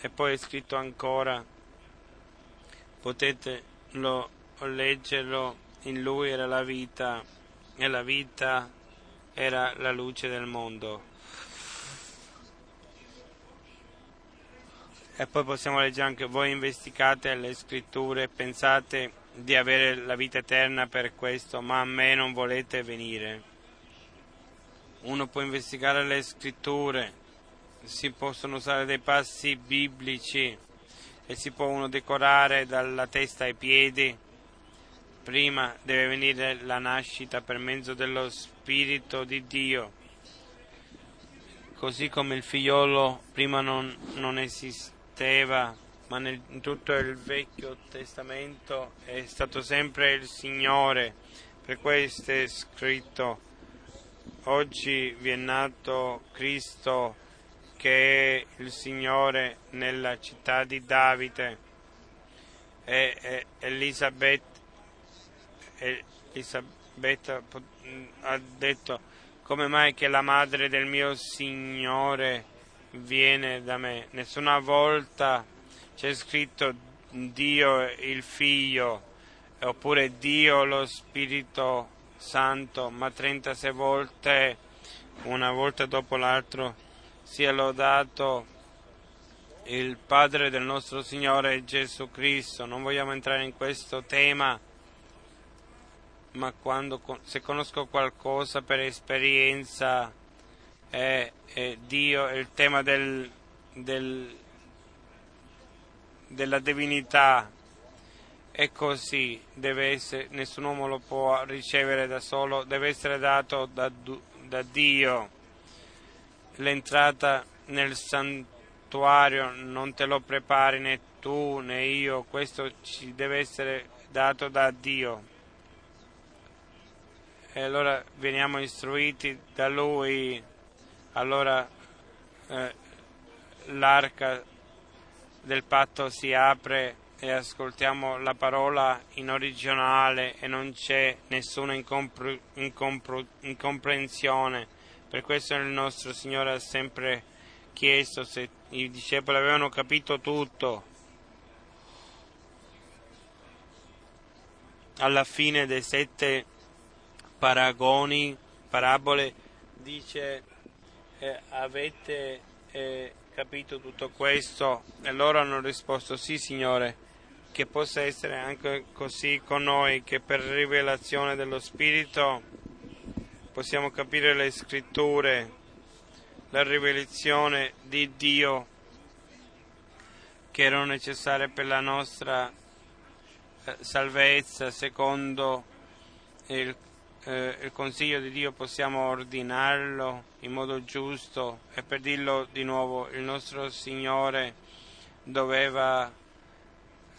E poi è scritto ancora, potete lo, leggerlo, in lui era la vita e la vita era la luce del mondo. E poi possiamo leggere anche voi investigate le scritture, pensate di avere la vita eterna per questo, ma a me non volete venire. Uno può investigare le scritture, si possono usare dei passi biblici e si può uno decorare dalla testa ai piedi. Prima deve venire la nascita per mezzo dello Spirito di Dio. Così come il figliolo prima non, non esisteva, ma nel, in tutto il Vecchio Testamento è stato sempre il Signore. Per questo è scritto, oggi vi è nato Cristo che è il Signore nella città di Davide e, e Elisabetta, Elisabetta ha detto come mai che la madre del mio Signore viene da me nessuna volta c'è scritto Dio il Figlio oppure Dio lo Spirito Santo ma 36 volte una volta dopo l'altro sia lodato il Padre del nostro Signore Gesù Cristo. Non vogliamo entrare in questo tema, ma quando, se conosco qualcosa per esperienza, è, è Dio, è il tema del, del, della divinità. È così, deve essere, nessun uomo lo può ricevere da solo, deve essere dato da, da Dio l'entrata nel santuario non te lo prepari né tu né io, questo ci deve essere dato da Dio. E allora veniamo istruiti da Lui, allora eh, l'arca del patto si apre e ascoltiamo la parola in originale e non c'è nessuna incompre- incompre- incomprensione. Per questo il nostro Signore ha sempre chiesto se i discepoli avevano capito tutto. Alla fine dei sette paragoni, parabole, dice eh, avete eh, capito tutto questo? E loro hanno risposto sì, Signore che possa essere anche così con noi, che per rivelazione dello Spirito possiamo capire le scritture, la rivelazione di Dio che erano necessarie per la nostra eh, salvezza, secondo il, eh, il consiglio di Dio possiamo ordinarlo in modo giusto e per dirlo di nuovo il nostro Signore doveva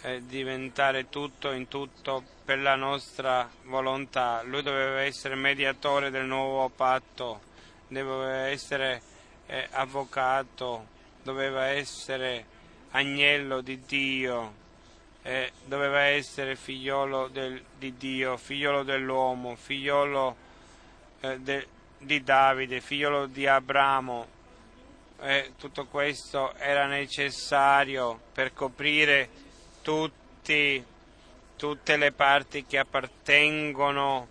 eh, diventare tutto in tutto per la nostra volontà. Lui doveva essere mediatore del nuovo patto, doveva essere eh, avvocato, doveva essere agnello di Dio, eh, doveva essere figliolo del, di Dio, figliolo dell'uomo, figliolo eh, de, di Davide, figliolo di Abramo. tutto questo era necessario per coprire tutti, tutte le parti che appartengono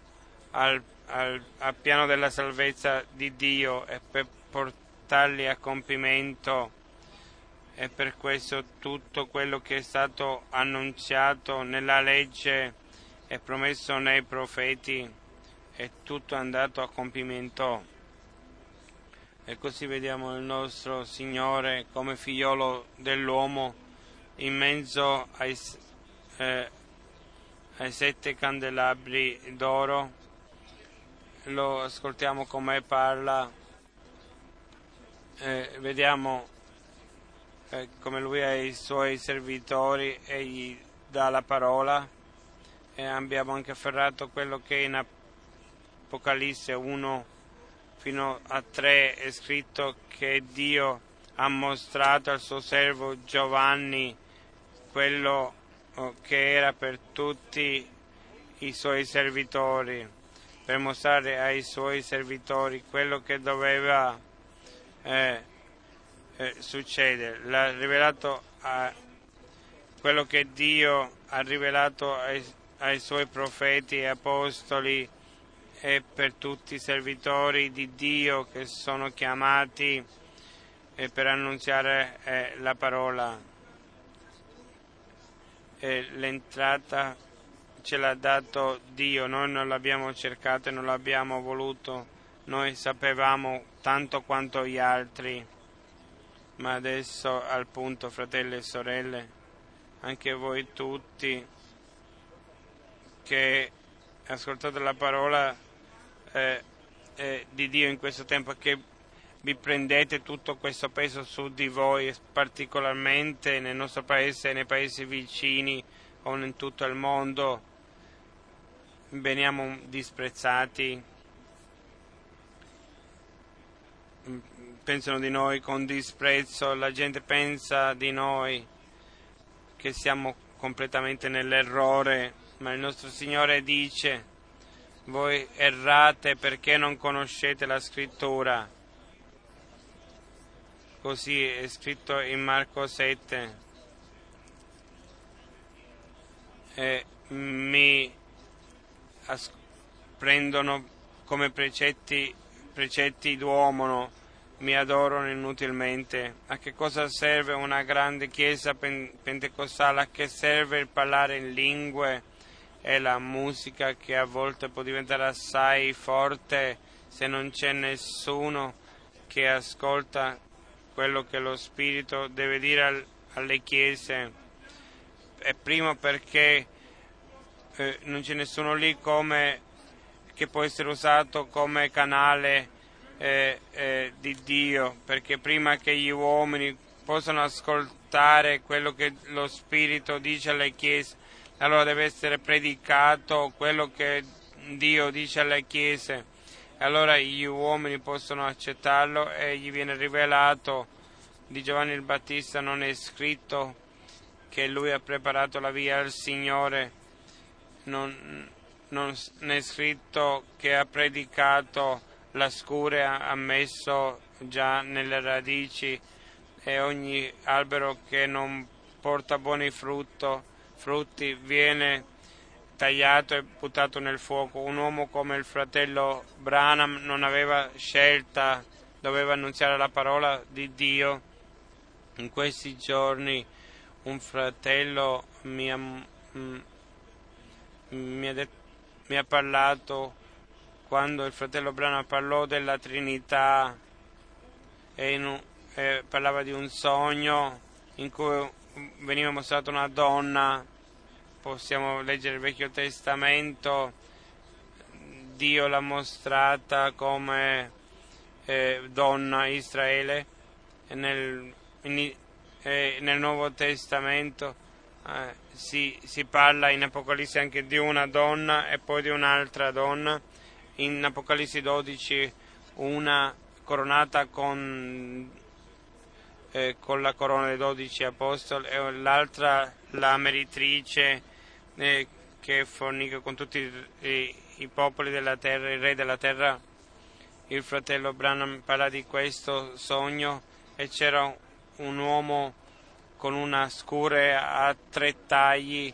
al, al, al piano della salvezza di Dio e per portarli a compimento e per questo tutto quello che è stato annunciato nella legge e promesso nei profeti è tutto andato a compimento. E così vediamo il nostro Signore come figliolo dell'uomo in mezzo ai, eh, ai sette candelabri d'oro. Lo ascoltiamo come parla, eh, vediamo eh, come lui ha i suoi servitori e gli dà la parola. E abbiamo anche afferrato quello che in Apocalisse 1 fino a 3 è scritto che Dio ha mostrato al suo servo Giovanni quello oh, che era per tutti i suoi servitori, per mostrare ai suoi servitori quello che doveva eh, eh, succedere. L'ha rivelato a quello che Dio ha rivelato ai, ai suoi profeti e apostoli e per tutti i servitori di Dio che sono chiamati eh, per annunziare eh, la parola. L'entrata ce l'ha dato Dio, noi non l'abbiamo cercato e non l'abbiamo voluto, noi sapevamo tanto quanto gli altri, ma adesso al punto, fratelli e sorelle, anche voi tutti che ascoltate la parola eh, eh, di Dio in questo tempo, che vi prendete tutto questo peso su di voi, particolarmente nel nostro paese e nei paesi vicini o in tutto il mondo. Veniamo disprezzati, pensano di noi con disprezzo, la gente pensa di noi che siamo completamente nell'errore, ma il nostro Signore dice, voi errate perché non conoscete la scrittura Così è scritto in Marco 7. E mi as- prendono come precetti, precetti d'uomo, mi adorano inutilmente. A che cosa serve una grande chiesa pen- pentecostale? A che serve il parlare in lingue e la musica che a volte può diventare assai forte se non c'è nessuno che ascolta quello che lo Spirito deve dire al, alle chiese. E primo perché eh, non c'è nessuno lì come, che può essere usato come canale eh, eh, di Dio, perché prima che gli uomini possano ascoltare quello che lo Spirito dice alle chiese, allora deve essere predicato quello che Dio dice alle chiese allora gli uomini possono accettarlo e gli viene rivelato di Giovanni il Battista non è scritto che lui ha preparato la via al Signore. Non, non è scritto che ha predicato la scure, ha messo già nelle radici e ogni albero che non porta buoni frutto, frutti viene tagliato e buttato nel fuoco. Un uomo come il fratello Branham non aveva scelta, doveva annunziare la parola di Dio. In questi giorni un fratello mi ha, mm, mi ha, detto, mi ha parlato quando il fratello Branham parlò della Trinità e, in, e parlava di un sogno in cui veniva mostrata una donna possiamo leggere il Vecchio Testamento, Dio l'ha mostrata come eh, donna Israele e nel, in, eh, nel Nuovo Testamento eh, si, si, parla in Apocalisse anche di una donna e poi di un'altra donna, in Apocalisse 12 una coronata con, eh, con la corona dei dodici apostoli e l'altra la meritrice eh, che fornica con tutti i, i, popoli della terra, il re della terra. Il fratello Branham parla di questo sogno e c'era un uomo con una scure a tre tagli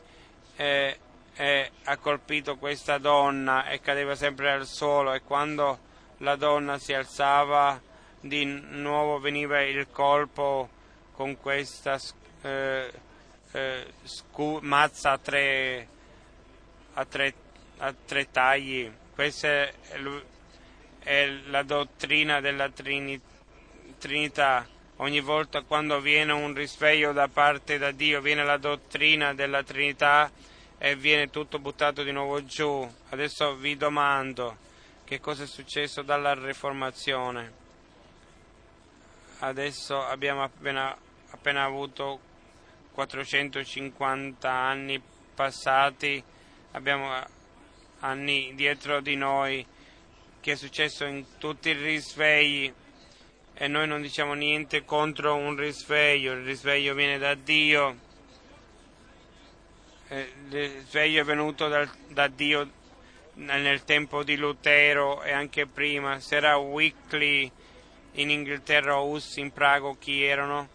e, e ha colpito questa donna e cadeva sempre al suolo e quando la donna si alzava di nuovo veniva il colpo con questa eh, eh, scu- mazza a tre, a, tre, a tre, tagli. Questa è, è la dottrina della Trini- Trinità. Ogni volta quando viene un risveglio da parte da Dio, viene la dottrina della Trinità e viene tutto buttato di nuovo giù. Adesso vi domando che cosa è successo dalla Riformazione. Adesso abbiamo appena, appena avuto 450 anni passati, abbiamo anni dietro di noi, che è successo in tutti i risvegli e noi non diciamo niente contro un risveglio, il risveglio viene da Dio, il risveglio è venuto dal, da Dio nel tempo di Lutero e anche prima, se era Wycliffe in Inghilterra o Hus in Prago chi erano?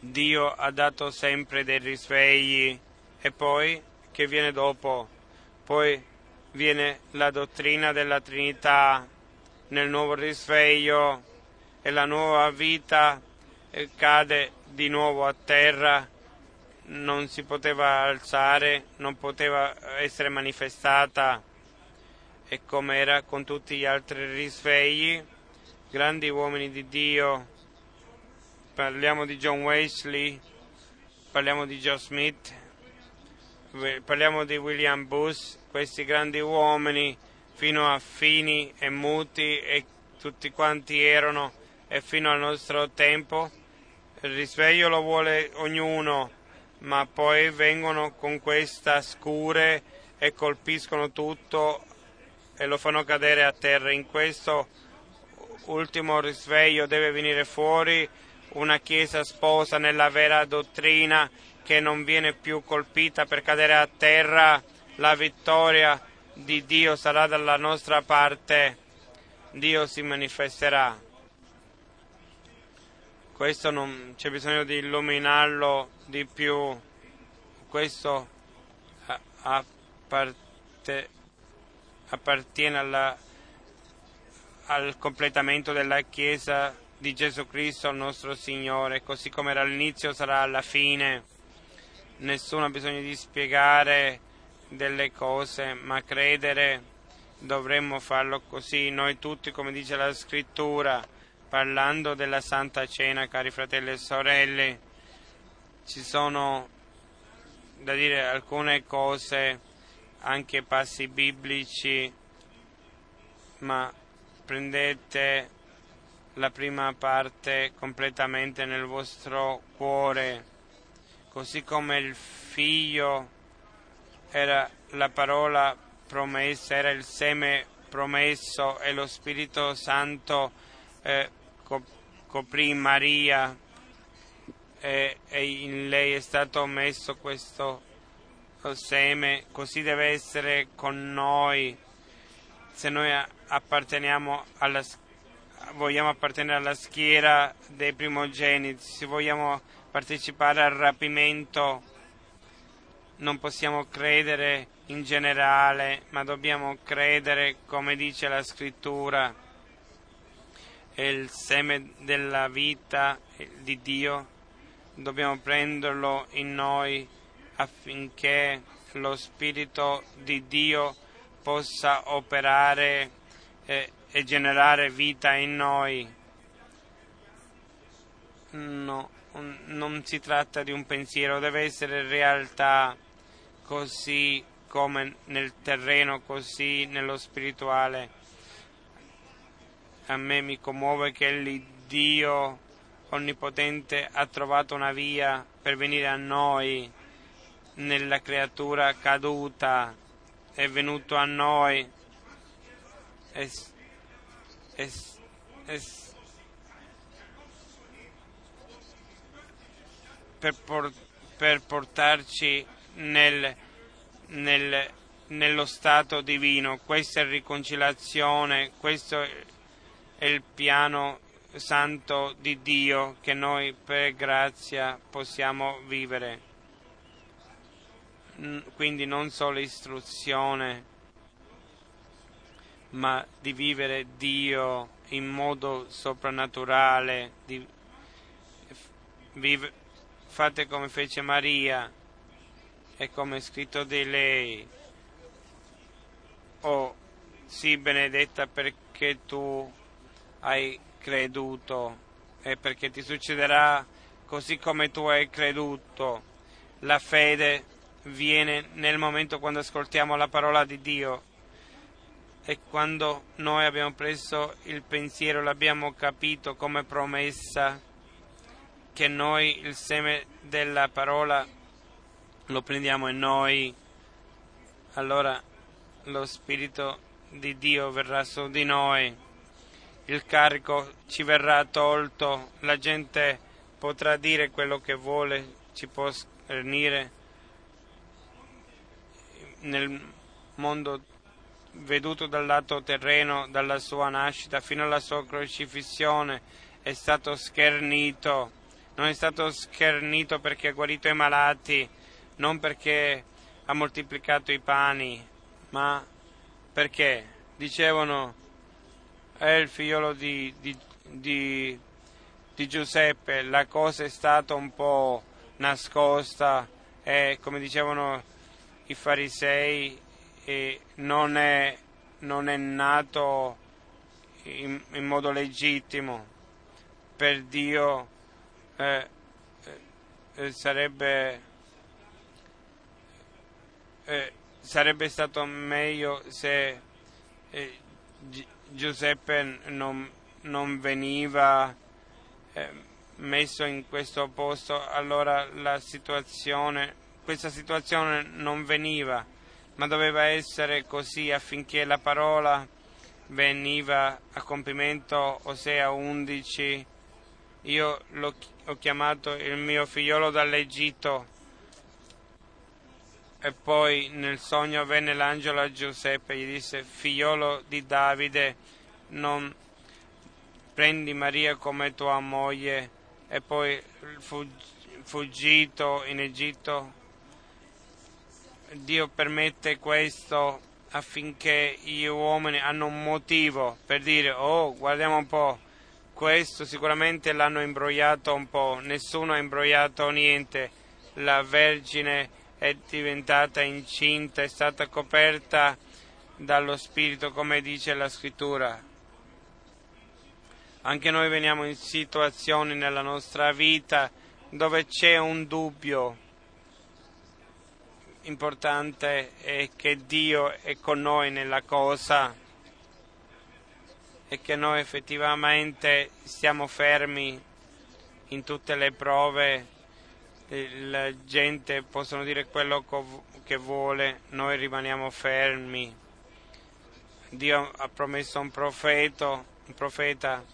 Dio ha dato sempre dei risvegli e poi che viene dopo? Poi viene la dottrina della Trinità nel nuovo risveglio e la nuova vita cade di nuovo a terra, non si poteva alzare, non poteva essere manifestata e come era con tutti gli altri risvegli, grandi uomini di Dio parliamo di John Wesley, parliamo di Joe Smith, parliamo di William Booth, questi grandi uomini fino a fini e muti e tutti quanti erano e fino al nostro tempo. Il risveglio lo vuole ognuno, ma poi vengono con questa scure e colpiscono tutto e lo fanno cadere a terra. In questo ultimo risveglio deve venire fuori una Chiesa sposa nella vera dottrina che non viene più colpita per cadere a terra, la vittoria di Dio sarà dalla nostra parte, Dio si manifesterà. Questo non c'è bisogno di illuminarlo di più, questo apparte, appartiene alla, al completamento della Chiesa di Gesù Cristo nostro Signore, così come era all'inizio sarà alla fine. Nessuno ha bisogno di spiegare delle cose, ma credere dovremmo farlo così, noi tutti, come dice la scrittura, parlando della Santa Cena, cari fratelli e sorelle, ci sono da dire alcune cose, anche passi biblici, ma prendete la prima parte completamente nel vostro cuore, così come il figlio era la parola promessa, era il seme promesso e lo Spirito Santo eh, coprì Maria e, e in lei è stato messo questo seme, così deve essere con noi. Se noi apparteniamo alla, vogliamo appartenere alla schiera dei primogeniti, se vogliamo partecipare al rapimento, non possiamo credere in generale, ma dobbiamo credere come dice la scrittura. È il seme della vita di Dio, dobbiamo prenderlo in noi affinché lo Spirito di Dio possa operare eh, e generare vita in noi. No, non si tratta di un pensiero, deve essere realtà così come nel terreno, così nello spirituale. A me mi commuove che l'Iddio onnipotente ha trovato una via per venire a noi nella creatura caduta, è venuto a noi e, e, e, per, por, per, portarci nel, nel, nello stato divino. Questa è riconciliazione, questo è il piano santo di Dio che noi per grazia possiamo vivere quindi non solo istruzione, ma di vivere Dio in modo soprannaturale, di, vive, fate come fece Maria e come è scritto di lei. Oh, sì benedetta perché tu hai creduto? E perché ti succederà così come tu hai creduto. La fede viene nel momento quando ascoltiamo la parola di Dio. E quando noi abbiamo preso il pensiero, l'abbiamo capito come promessa che noi il seme della parola lo prendiamo in noi, allora lo Spirito di Dio verrà su di noi, il carico ci verrà tolto, la gente potrà dire quello che vuole, ci può schernire nel mondo veduto dal lato terreno dalla sua nascita fino alla sua crocifissione è stato schernito, non è stato schernito perché ha guarito i malati, non perché ha moltiplicato i pani, ma perché dicevano è il figliolo di, di, di, di Giuseppe, la cosa è stata un po' nascosta e come dicevano i farisei non è, non è nato in, in, modo legittimo. Per Dio eh, eh, sarebbe, eh, sarebbe stato meglio se eh, Giuseppe non, non veniva eh, messo in questo posto, allora la situazione questa situazione non veniva, ma doveva essere così affinché la parola veniva a compimento Osea 11. Io ho chiamato il mio figliolo dall'Egitto e poi nel sogno venne l'angelo a Giuseppe e gli disse figliolo di Davide non prendi Maria come tua moglie. E poi fuggito in Egitto. Dio permette questo affinché gli uomini hanno un motivo per dire oh guardiamo un po' questo sicuramente l'hanno imbrogliato un po' nessuno ha imbrogliato niente la Vergine è diventata incinta è stata coperta dallo Spirito come dice la scrittura. Anche noi veniamo in situazioni nella nostra vita dove c'è un dubbio importante è che Dio è con noi nella cosa e che noi effettivamente stiamo fermi in tutte le prove, la gente possono dire quello che vuole, noi rimaniamo fermi. Dio ha promesso un profeta, un profeta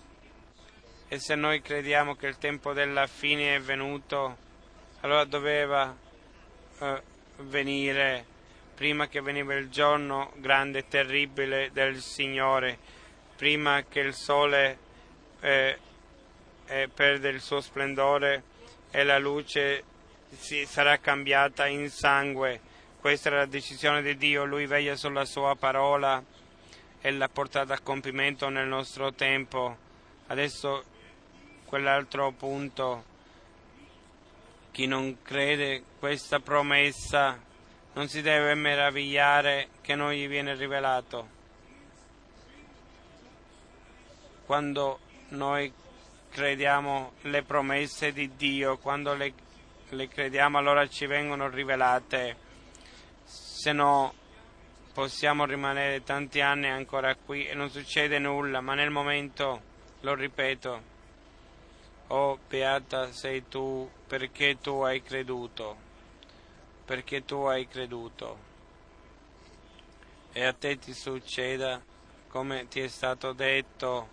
E se noi crediamo che il tempo della fine è venuto, allora doveva eh, venire prima che veniva il giorno grande e terribile del Signore, prima che il sole eh, eh, perde il suo splendore e la luce sarà cambiata in sangue. Questa è la decisione di Dio, Lui veglia sulla sua parola e l'ha portata a compimento nel nostro tempo. Adesso quell'altro punto, chi non crede questa promessa non si deve meravigliare che non gli viene rivelato. Quando noi crediamo le promesse di Dio, quando le, le crediamo allora ci vengono rivelate, se no possiamo rimanere tanti anni ancora qui e non succede nulla, ma nel momento, lo ripeto, oh beata sei tu perché tu hai creduto, perché tu hai creduto. E a te ti succeda come ti è stato detto,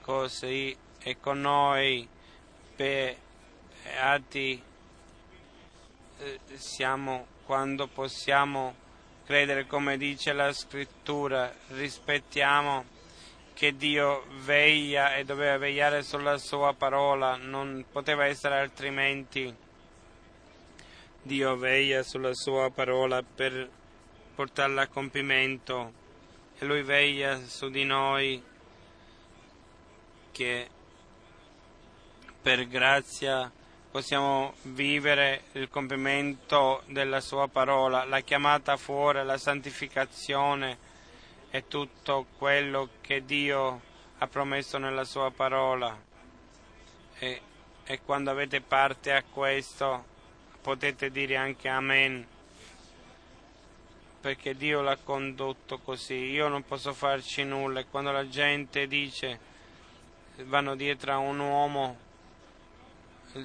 così e con noi beati eh, siamo quando possiamo credere come dice la scrittura, rispettiamo che Dio veglia e doveva vegliare sulla sua parola, non poteva essere altrimenti. Dio veglia sulla sua parola per portarla a compimento e lui veglia su di noi che per grazia possiamo vivere il compimento della sua parola, la chiamata fuori, la santificazione e tutto quello che Dio ha promesso nella sua parola. E, e quando avete parte a questo potete dire anche Amen, perché Dio l'ha condotto così. Io non posso farci nulla e quando la gente dice vanno dietro a un uomo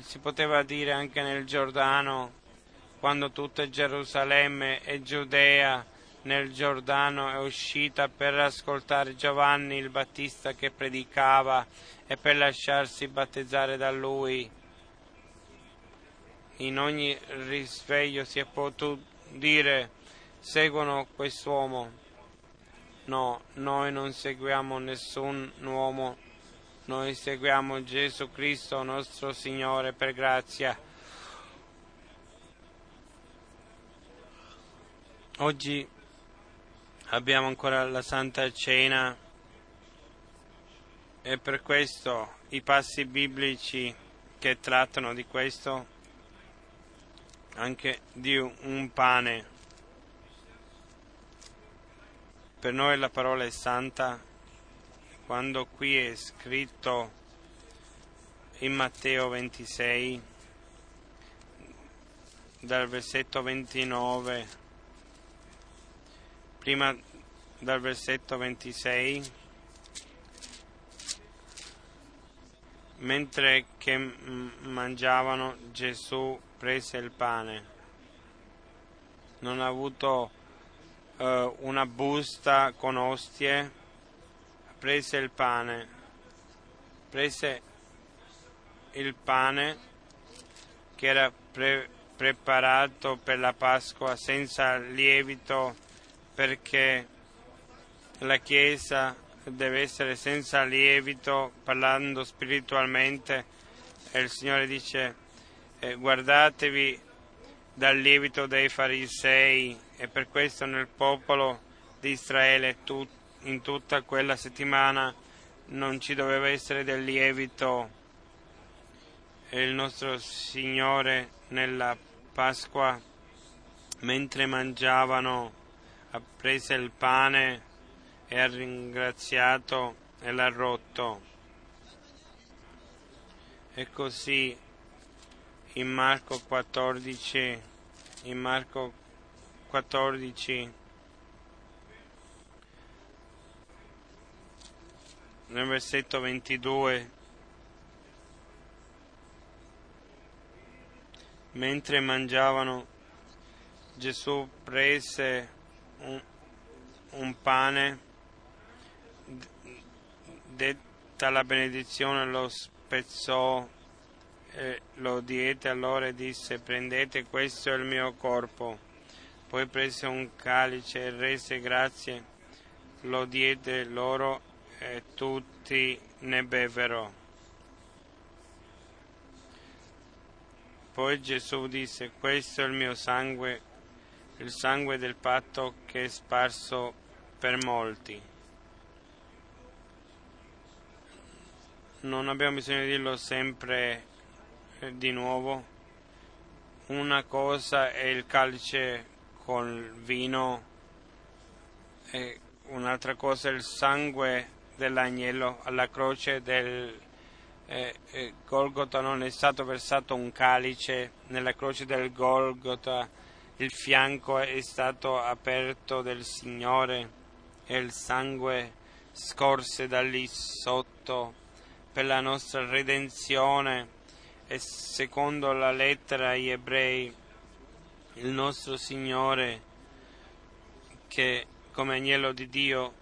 si poteva dire anche nel Giordano, quando tutta Gerusalemme e Giudea nel Giordano è uscita per ascoltare Giovanni il Battista che predicava e per lasciarsi battezzare da lui. In ogni risveglio si è potuto dire seguono quest'uomo. No, noi non seguiamo nessun uomo noi seguiamo Gesù Cristo nostro Signore per grazia. Oggi abbiamo ancora la Santa Cena e per questo i passi biblici che trattano di questo, anche di un pane. Per noi la parola è santa quando qui è scritto in Matteo 26 dal versetto 29 prima dal versetto 26 mentre che mangiavano Gesù prese il pane. Non ha avuto uh, una busta con ostie prese il pane, prese il pane che era pre- preparato per la Pasqua senza lievito perché la Chiesa deve essere senza lievito parlando spiritualmente e il Signore dice eh, guardatevi dal lievito dei farisei e per questo nel popolo di Israele tutti in tutta quella settimana non ci doveva essere del lievito. E il nostro Signore nella Pasqua mentre mangiavano ha preso il pane e ha ringraziato e l'ha rotto. E così in Marco 14 in Marco 14 nel versetto 22, mentre mangiavano, Gesù prese un, un pane, detta la benedizione, lo spezzò e lo diede allora e disse prendete questo è il mio corpo. Poi prese un calice e rese grazie, lo diede loro e tutti ne bevvero. Poi Gesù disse, questo è il mio sangue, il sangue del patto che è sparso per molti. Non abbiamo bisogno di dirlo sempre eh, di nuovo. Una cosa è il calice col vino e un'altra cosa è il sangue dell'agnello alla croce del eh, eh, Golgota non è stato versato un calice, nella croce del Golgota il fianco è stato aperto del Signore e il sangue scorse da lì sotto per la nostra redenzione. E secondo la lettera agli ebrei il nostro Signore che come agnello di Dio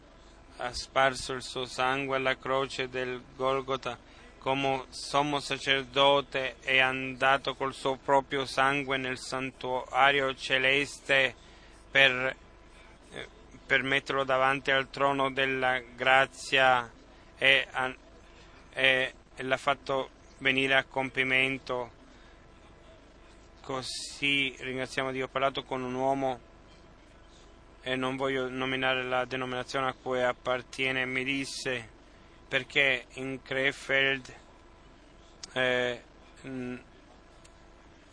ha sparso il suo sangue alla croce del Golgota come sommo sacerdote è andato col suo proprio sangue nel santuario celeste per, eh, per metterlo davanti al trono della grazia e, e, e l'ha fatto venire a compimento. Così ringraziamo Dio. Ho parlato con un uomo e non voglio nominare la denominazione a cui appartiene, mi disse perché in Krefeld eh,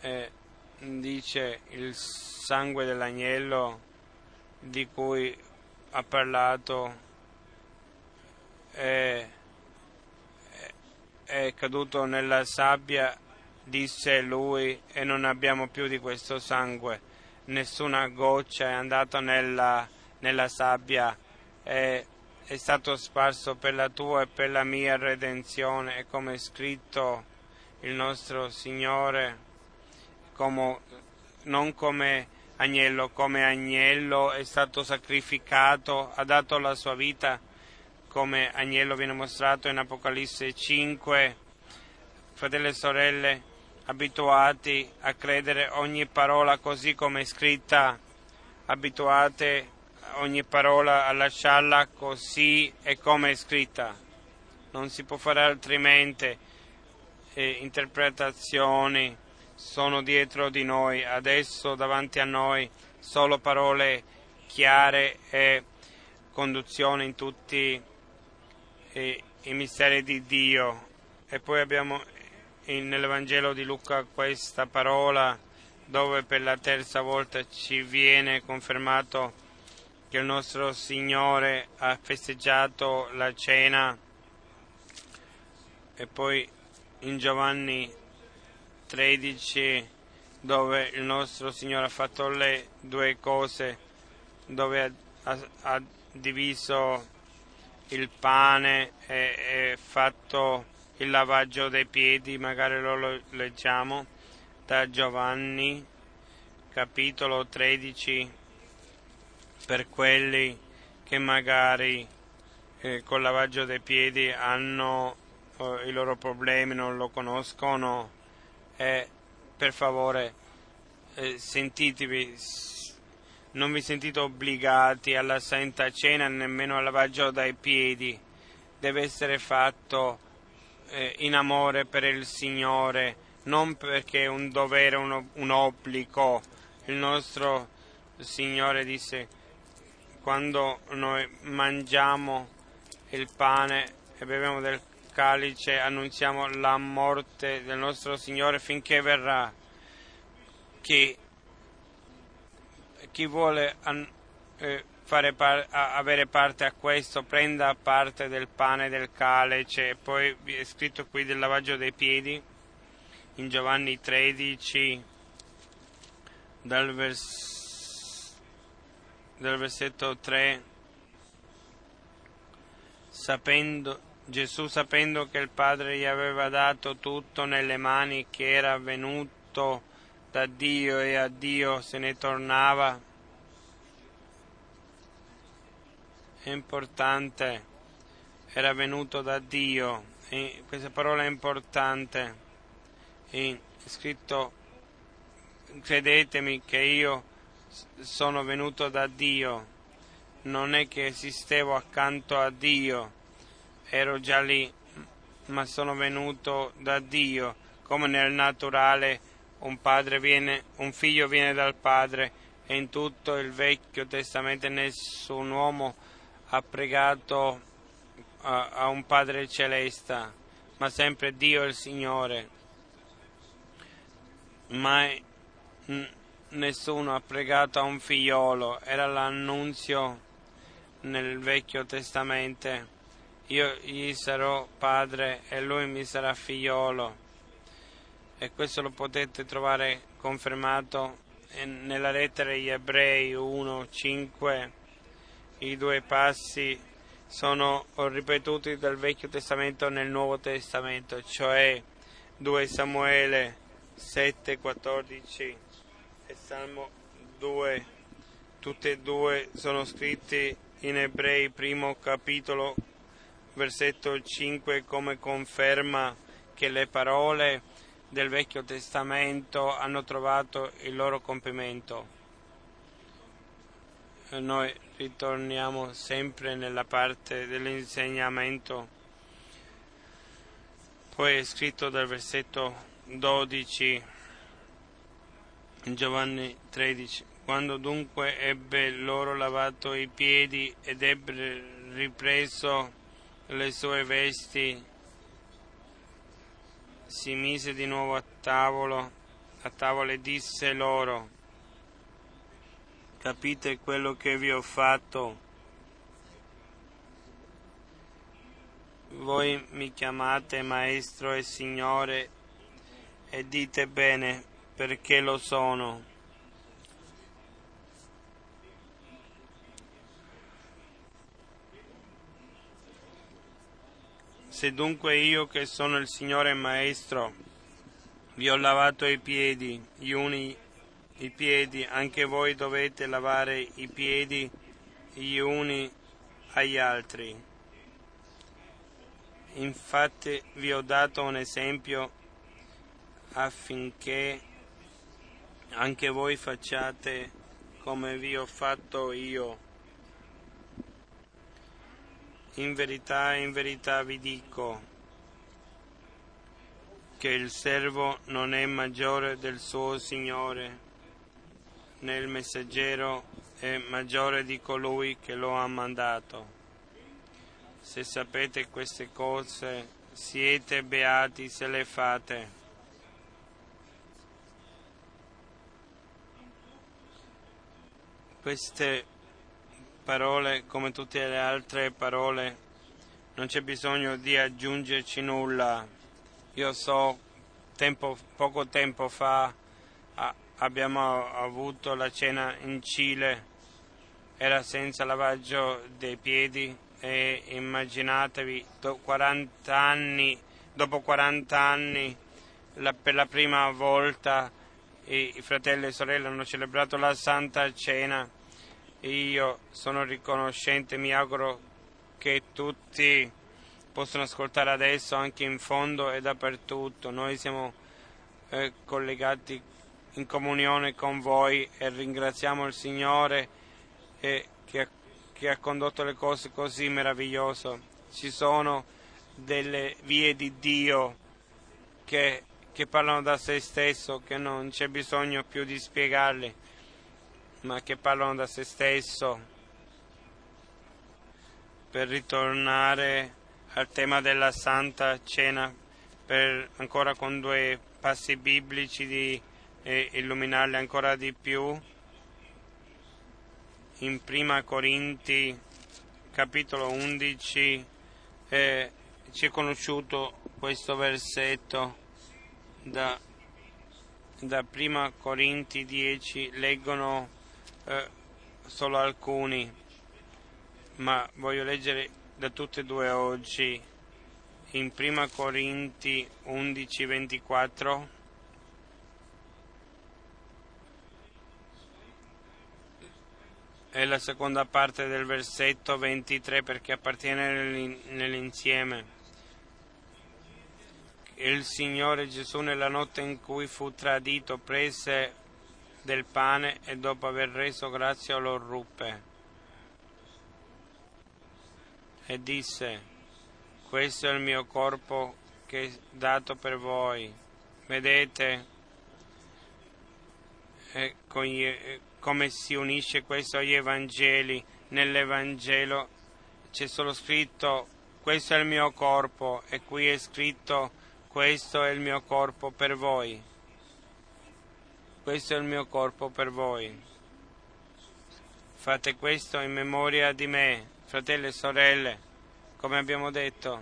eh, dice il sangue dell'agnello di cui ha parlato è, è caduto nella sabbia, disse lui, e non abbiamo più di questo sangue. Nessuna goccia è andata nella, nella sabbia. E è stato sparso per la tua e per la mia redenzione e come è scritto il nostro Signore, come, non come agnello, come agnello è stato sacrificato, ha dato la sua vita, come agnello viene mostrato in Apocalisse 5. Fratelli e sorelle, abituati a credere ogni parola così come è scritta, abituate ogni parola a lasciarla così e come è scritta. Non si può fare altrimenti. E interpretazioni sono dietro di noi, adesso davanti a noi solo parole chiare e conduzione in tutti i, i misteri di Dio. E poi abbiamo in, nell'Evangelo di Luca questa parola dove per la terza volta ci viene confermato che il nostro Signore ha festeggiato la cena. E poi in Giovanni 13 dove il nostro Signore ha fatto le due cose, dove ha, ha diviso il pane e, e, fatto il lavaggio dei piedi, magari lo leggiamo da Giovanni capitolo 13 per quelli che magari eh, col lavaggio dei piedi hanno eh, i loro problemi, non lo conoscono, eh, per favore eh, sentitevi, non vi sentite obbligati alla Santa Cena nemmeno al lavaggio dai piedi, deve essere fatto eh, in amore per il Signore, non perché è un dovere, un, un obbligo. Il nostro Signore disse quando noi mangiamo il pane e beviamo del calice, annunziamo la morte del nostro Signore finché verrà. Chi, chi vuole eh, par- avere parte a questo, prenda parte del pane del calice. Poi è scritto qui del lavaggio dei piedi in Giovanni 13, dal versetto del versetto 3, sapendo, Gesù sapendo che il Padre gli aveva dato tutto nelle mani, che era venuto da Dio e a Dio se ne tornava, è importante, era venuto da Dio E questa parola è importante. È scritto, credetemi che io sono venuto da Dio, non è che esistevo accanto a Dio, ero già lì, ma sono venuto da Dio, come nel naturale un, viene, un figlio viene dal padre in tutto il Vecchio Testamento nessun uomo ha pregato a, a un Padre celeste, ma sempre Dio il Signore. Mai nessuno ha pregato a un figliolo, era l'annunzio nel Vecchio Testamento. Io gli sarò padre e lui mi sarà figliolo. E questo lo potete trovare confermato nella lettera agli Ebrei 1, 5. I due passi sono ripetuti dal Vecchio Testamento nel Nuovo Testamento, cioè 2 Samuele 7, 14 e Salmo 2. Tutti e due sono scritti in Ebrei, primo capitolo, versetto 5, come conferma che le parole del Vecchio Testamento hanno trovato il loro compimento. Noi ritorniamo sempre nella parte dell'insegnamento, poi è scritto dal versetto 12 Giovanni 13 quando dunque ebbe loro lavato i piedi ed ebbe ripreso le sue vesti, si mise di nuovo a tavolo, a tavola e disse loro, capite quello che vi ho fatto? Voi mi chiamate maestro e signore e dite bene perché lo sono Se dunque io che sono il Signore Maestro vi ho lavato i piedi, gli uni i piedi, anche voi dovete lavare i piedi gli uni agli altri. Infatti vi ho dato un esempio affinché anche voi facciate come vi ho fatto io. In verità, in verità vi dico che il servo non è maggiore del suo Signore, né il messaggero è maggiore di colui che lo ha mandato. Se sapete queste cose, siete beati se le fate. Queste parole, come tutte le altre parole, non c'è bisogno di aggiungerci nulla. Io so, tempo, poco tempo fa abbiamo avuto la cena in Cile, era senza lavaggio dei piedi e immaginatevi, do 40 anni, dopo 40 anni, la, per la prima volta i, i fratelli e sorelle hanno celebrato la Santa Cena io sono riconoscente, mi auguro che tutti possano ascoltare adesso anche in fondo e dappertutto. Noi siamo eh, collegati in comunione con voi e ringraziamo il Signore eh, che, che, ha condotto le cose così meravigliose. Ci sono delle vie di Dio che, che parlano da se stesso, che non c'è bisogno più di spiegarle ma che parlano da se stesso per ritornare al tema della Santa Cena, per ancora con due passi biblici di eh, illuminarli ancora di più. In Prima Corinti, capitolo 11, eh, ci è conosciuto questo versetto da, da Prima Corinti 10, leggono eh, solo alcuni, ma voglio leggere da tutte e due oggi in Prima Corinti 11, 24. È la seconda parte del versetto 23 perché appartiene nell'insieme. il Signore Gesù nella notte in cui fu tradito prese del pane e dopo aver reso grazia lo ruppe e disse questo è il mio corpo che è dato per voi vedete eh, come si unisce questo agli Evangeli nell'Evangelo c'è solo scritto questo è il mio corpo e qui è scritto questo è il mio corpo per voi. Questo è il mio corpo per voi. Fate questo in memoria di me, fratelli e sorelle, come abbiamo detto.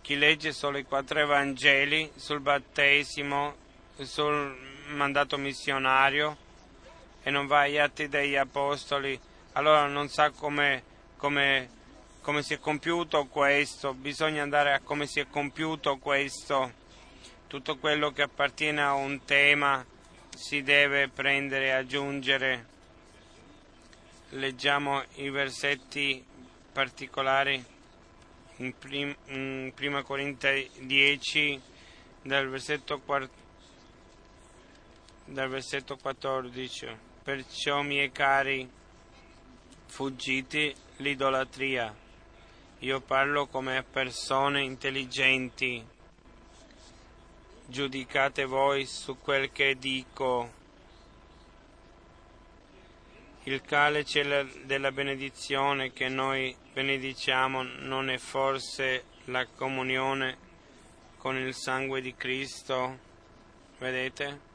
Chi legge solo i quattro Evangeli sul battesimo, sul mandato missionario e non va agli atti degli Apostoli, allora non sa come, come come si è compiuto questo, bisogna andare a come si è compiuto questo, tutto quello che appartiene a un tema si deve prendere e aggiungere. Leggiamo i versetti particolari in, prim, in 1 Corinti 10 dal versetto, dal versetto 14. Perciò miei cari, fuggite l'idolatria io parlo come persone intelligenti. Giudicate voi su quel che dico. Il calice della benedizione che noi benediciamo non è forse la comunione con il sangue di Cristo? Vedete?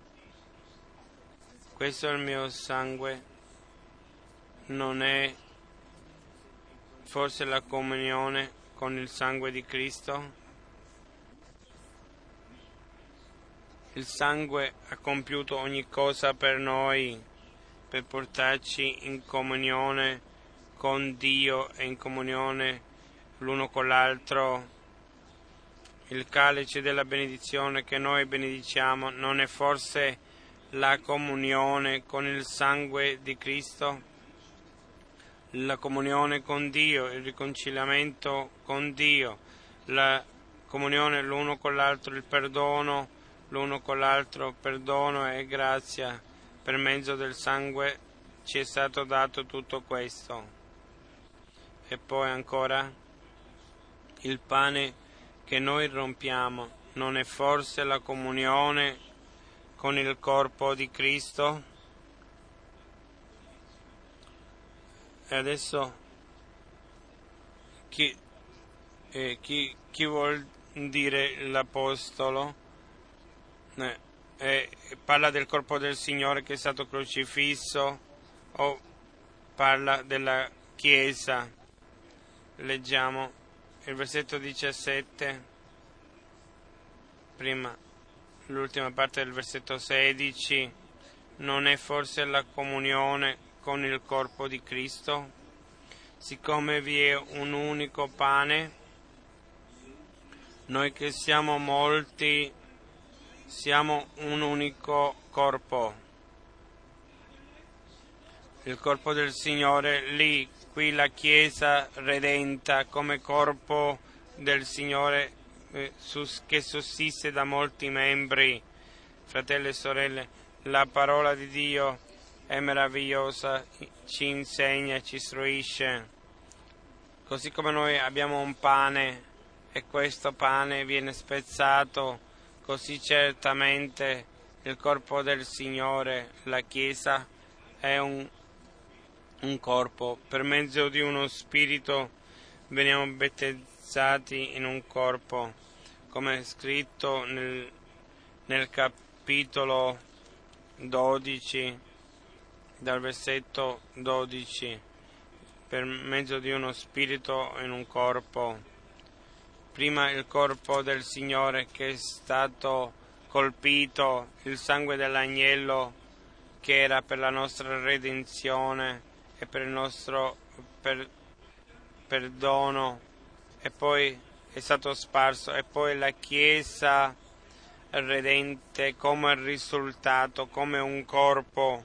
Questo è il mio sangue, non è forse la comunione con il sangue di Cristo? Il sangue ha compiuto ogni cosa per noi, per portarci in comunione con Dio e in comunione l'uno con l'altro. Il calice della benedizione che noi benediciamo non è forse la comunione con il sangue di Cristo? la comunione con Dio, il riconciliamento con Dio, la comunione l'uno con l'altro, il perdono l'uno con l'altro, perdono e grazia. Per mezzo del sangue ci è stato dato tutto questo. E poi ancora il pane che noi rompiamo non è forse la comunione con il corpo di Cristo? E adesso chi, eh, chi, chi vuol dire l'Apostolo? Eh, eh, parla del corpo del Signore che è stato crocifisso o parla della Chiesa? Leggiamo il versetto 17, prima l'ultima parte del versetto 16, non è forse la comunione con il corpo di Cristo, siccome vi è un unico pane, noi che siamo molti siamo un unico corpo. Il corpo del Signore lì, qui la Chiesa redenta come corpo del Signore eh, che sussiste da molti membri. Fratelli e sorelle, la parola di Dio è meravigliosa, ci insegna, ci istruisce. Così come noi abbiamo un pane e questo pane viene spezzato, così certamente il corpo del Signore, la Chiesa, è un, un corpo. Per mezzo di uno spirito veniamo battezzati in un corpo, come è scritto nel, nel capitolo 12 dal versetto 12 per mezzo di uno spirito in un corpo. Prima il corpo del Signore che è stato colpito, il sangue dell'agnello che era per la nostra redenzione e per il nostro per, perdono e poi è stato sparso e poi la Chiesa redente come risultato, come un corpo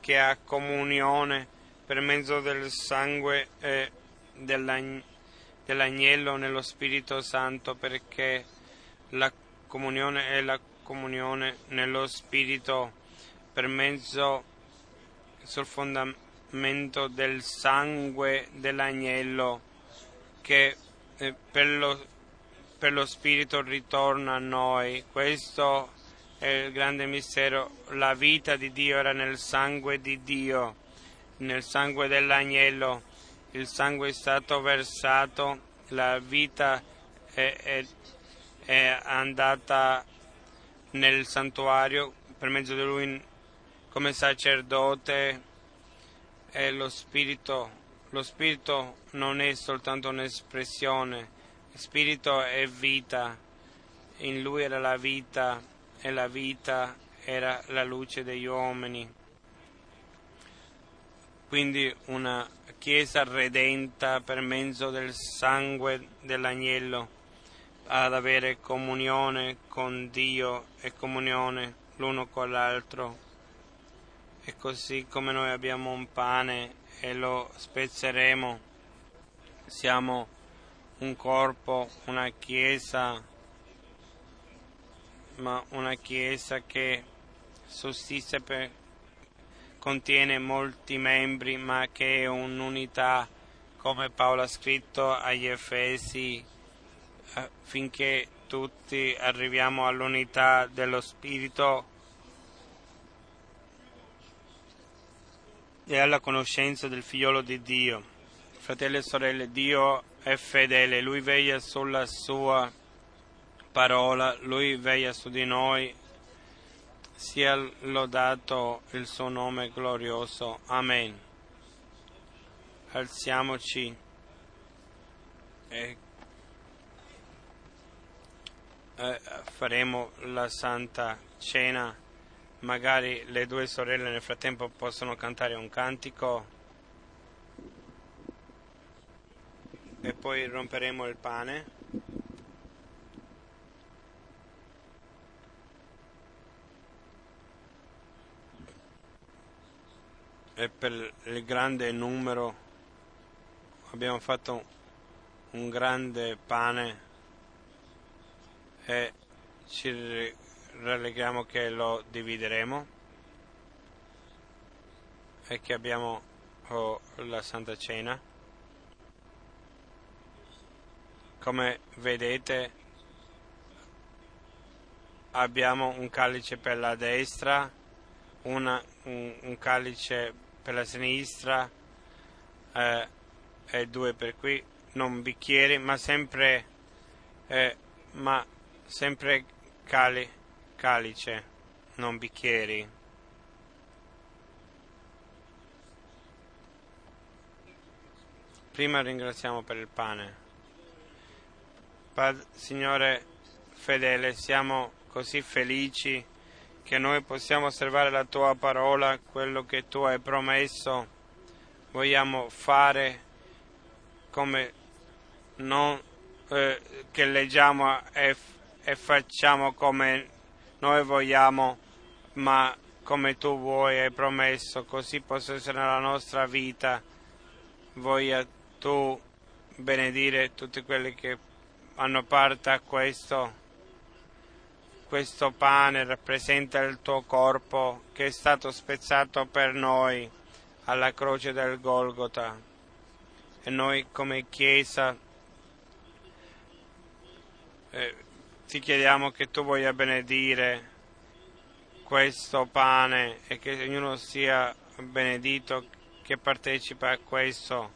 che ha comunione per mezzo del sangue eh, dell'agnello nello Spirito Santo perché la comunione è la comunione nello Spirito per mezzo sul fondamento del sangue dell'agnello che per lo, per lo Spirito ritorna a noi. Questo è il grande mistero. La vita di Dio era nel sangue di Dio, nel sangue dell'agnello. Il sangue è stato versato, la vita è, è, è andata nel santuario per mezzo di lui come sacerdote e lo spirito lo spirito non è soltanto un'espressione spirito è vita in lui era la vita e la vita era la luce degli uomini quindi una chiesa redenta per mezzo del sangue dell'agnello ad avere comunione con Dio e comunione l'uno con l'altro. E così come noi abbiamo un pane e lo spezzeremo, siamo un corpo, una chiesa, ma una chiesa che sussiste per, contiene molti membri, ma che è un'unità, come Paolo ha scritto agli Efesi finché tutti arriviamo all'unità dello Spirito e alla conoscenza del figliolo di Dio. Fratelli e sorelle, Dio è fedele, Lui veglia sulla sua parola, Lui veglia su di noi. Sia lodato il suo nome glorioso. Amen. Alziamoci e eh, faremo la Santa Cena, magari le due sorelle nel frattempo possono cantare un cantico e poi romperemo il pane. E per il grande numero abbiamo fatto un grande pane e ci rallegriamo che lo divideremo e che abbiamo oh, la Santa Cena. Come vedete abbiamo un calice per la destra, una, un, un, calice per la sinistra eh, e due per qui, non bicchieri, ma sempre eh, ma sempre cali, calice, non bicchieri. Prima ringraziamo per il pane. Pad- Signore fedele, siamo così felici che noi possiamo osservare la tua parola, quello che tu hai promesso. Vogliamo fare come non eh, che leggiamo e e facciamo come noi vogliamo, ma come tu vuoi, hai promesso, così possa essere nella nostra vita. Voglia tu benedire tutti quelli che hanno parte a questo. Questo pane rappresenta il tuo corpo che è stato spezzato per noi alla croce del Golgota. E noi come Chiesa eh, ti chiediamo che tu voglia benedire questo pane e che ognuno sia benedito che partecipa a questo.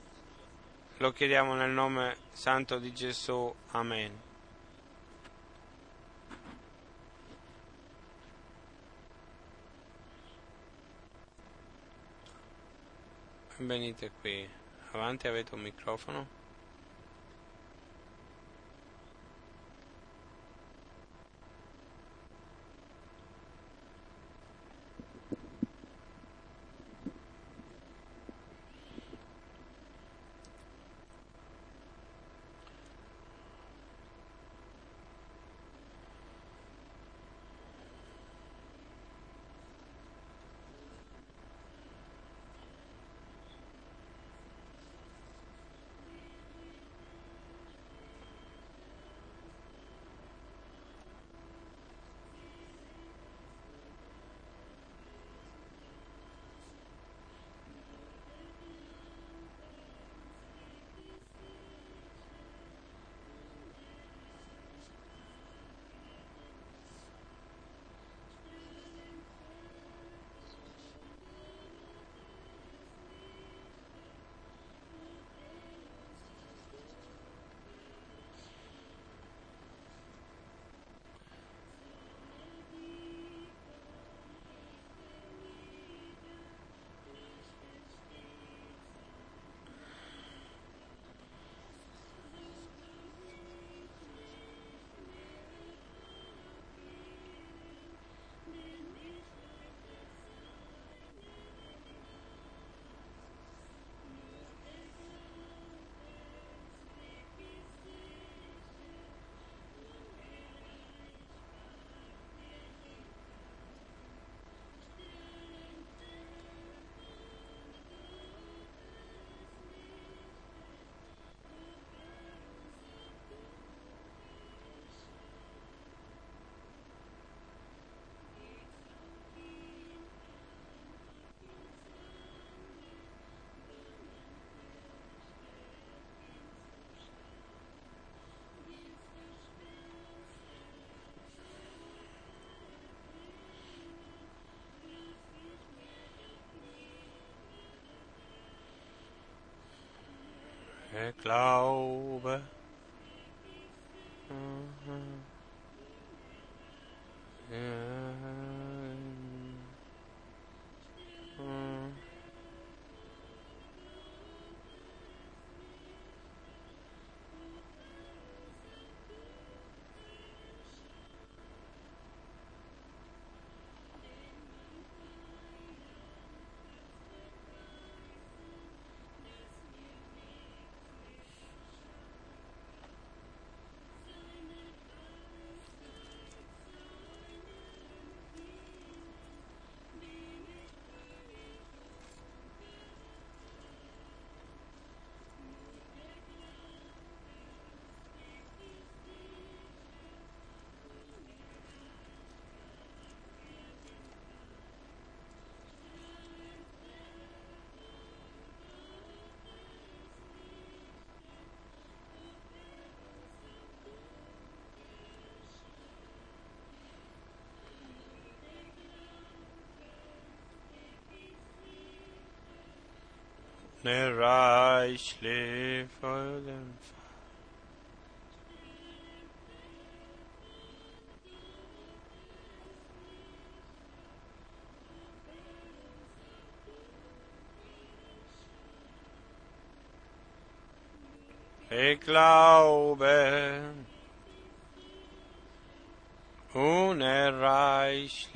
Lo chiediamo nel nome santo di Gesù. Amen. Venite qui, avanti avete un microfono. Glaube. Ne reichlich Folgen. Ich glaube, unerreichlich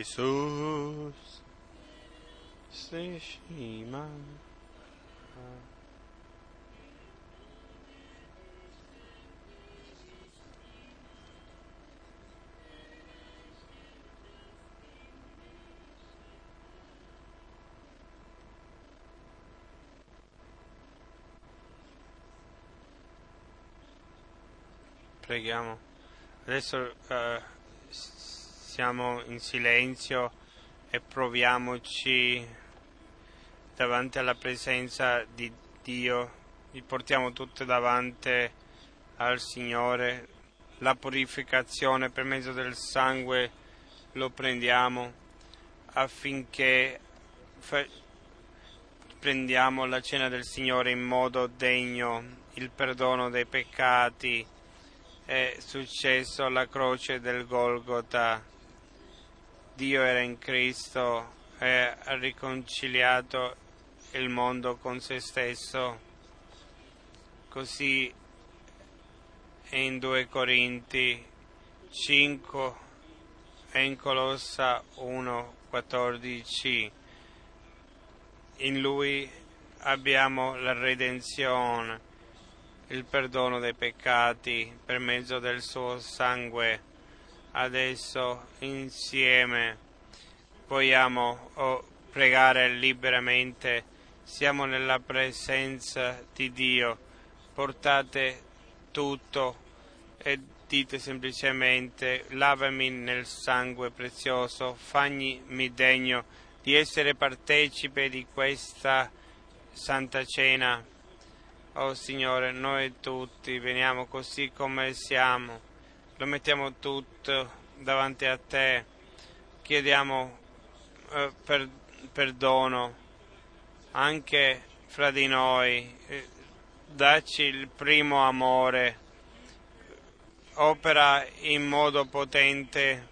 Jesus, sich niemand. Preghiamo. Adesso uh, siamo in silenzio e proviamoci davanti alla presenza di Dio, li portiamo tutte davanti al Signore, la purificazione per mezzo del sangue lo prendiamo affinché prendiamo la cena del Signore in modo degno, il perdono dei peccati è successo alla croce del Golgota. Dio era in Cristo e ha riconciliato il mondo con se stesso. Così in 2 Corinti 5 e in Colossa 1, 14 in Lui abbiamo la redenzione, il perdono dei peccati per mezzo del suo sangue. Adesso insieme. Vogliamo oh, pregare liberamente, siamo nella presenza di Dio, portate tutto e dite semplicemente lavami nel sangue prezioso, fagli degno di essere partecipe di questa Santa Cena. Oh Signore, noi tutti veniamo così come siamo, lo mettiamo tutto davanti a Te, chiediamo eh, per, perdono anche fra di noi, eh, dacci il primo amore, opera in modo potente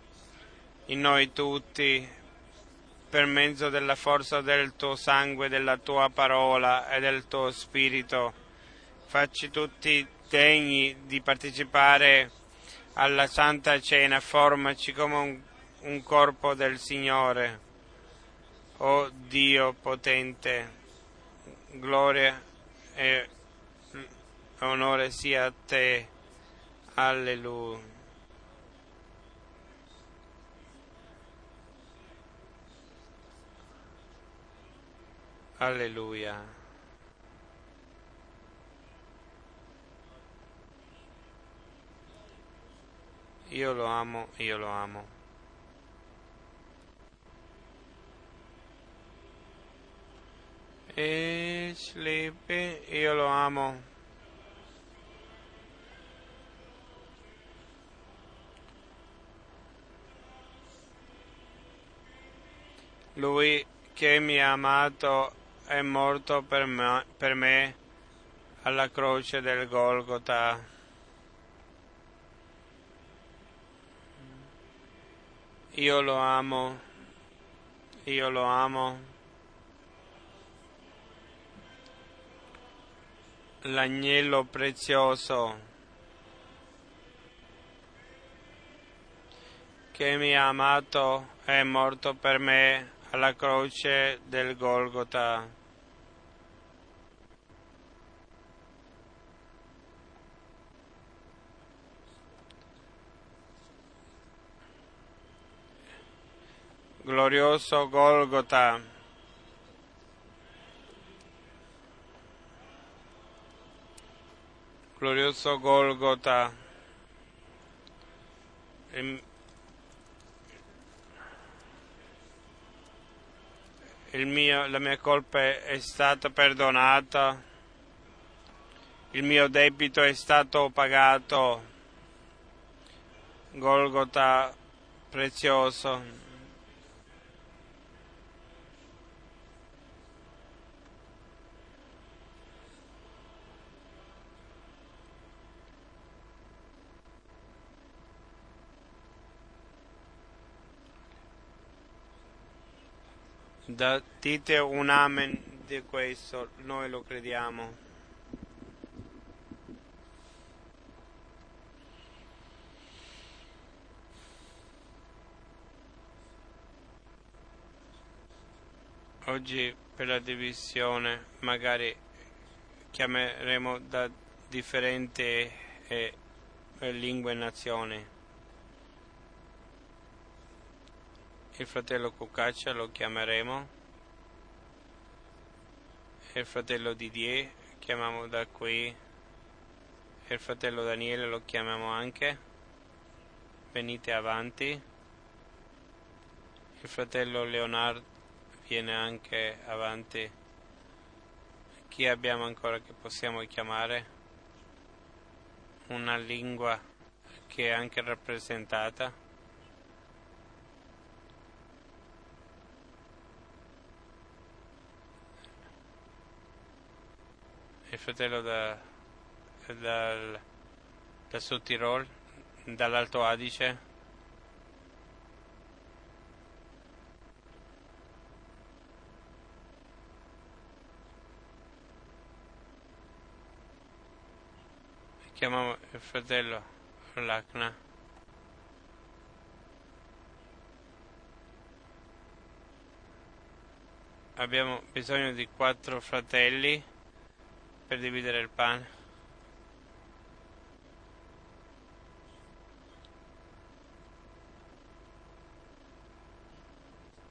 in noi tutti per mezzo della forza del tuo sangue, della tua parola e del tuo spirito. Facci tutti degni di partecipare alla Santa Cena, formaci come un, un corpo del Signore. O oh Dio potente, gloria e onore sia a te. Alleluia. Alleluia. Io lo amo, io lo amo. E sleepy, io lo amo. Lui che mi ha amato è morto per me, per me alla croce del Golgota. Io lo amo, io lo amo. L'agnello prezioso che mi ha amato è morto per me alla croce del Golgota. Glorioso Golgota. Glorioso Golgota. Il, mio, la mia colpa è stata perdonata, il mio debito è stato pagato. Golgota prezioso. Da, dite un amen di questo, noi lo crediamo. Oggi per la divisione magari chiameremo da differenti eh, lingue e nazioni. Il fratello Cucaccia lo chiameremo, il fratello Didier chiamiamo da qui, il fratello Daniele lo chiamiamo anche, venite avanti. Il fratello Leonard viene anche avanti. Chi abbiamo ancora che possiamo chiamare? Una lingua che è anche rappresentata. Il fratello da, dal, da Sud Tirol, dall'Alto Adige. Chiamiamo il fratello Lacna. Abbiamo bisogno di quattro fratelli per dividere il pane.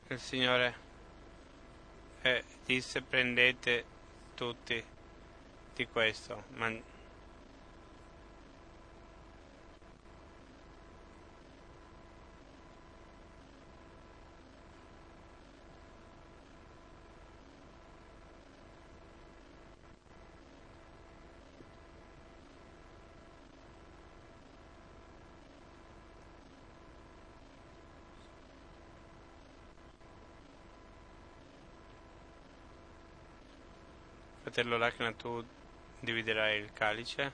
Il Signore eh, disse prendete tutti di questo. Man- Fratello Lacna, tu dividerai il calice.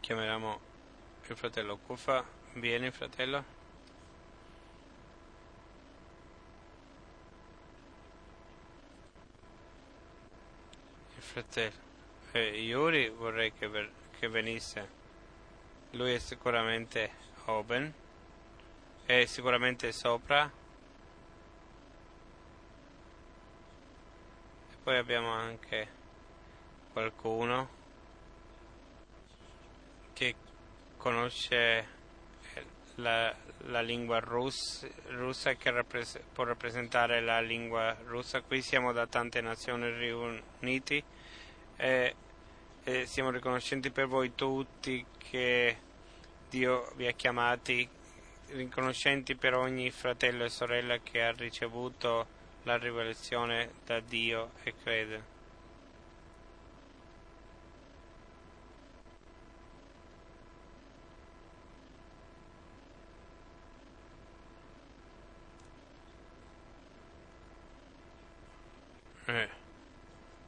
Chiameremo il fratello Kufa. Vieni, fratello. Il fratello. Eh, Yuri vorrei che, ver- che venisse. Lui è sicuramente open. È sicuramente sopra. Poi abbiamo anche qualcuno che conosce la, la lingua russa, russa che rappres- può rappresentare la lingua russa. Qui siamo da tante nazioni riuniti e, e siamo riconoscenti per voi tutti che Dio vi ha chiamati, riconoscenti per ogni fratello e sorella che ha ricevuto la rivelazione da Dio e crede. Eh,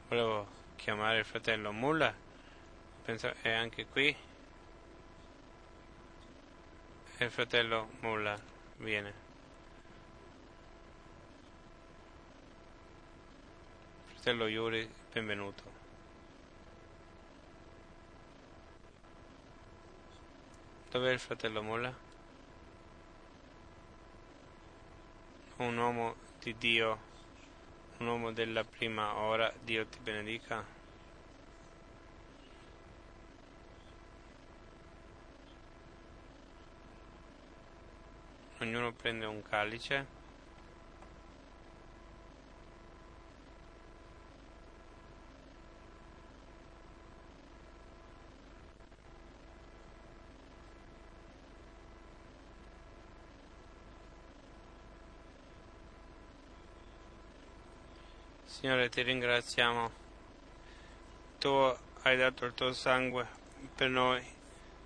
volevo chiamare il fratello Mulla, penso è anche qui. E il fratello Mulla viene. Fratello Iuri, benvenuto. Dov'è il fratello Molla? Un uomo di Dio, un uomo della prima ora, Dio ti benedica. Ognuno prende un calice. Signore, ti ringraziamo. Tu hai dato il tuo sangue per noi.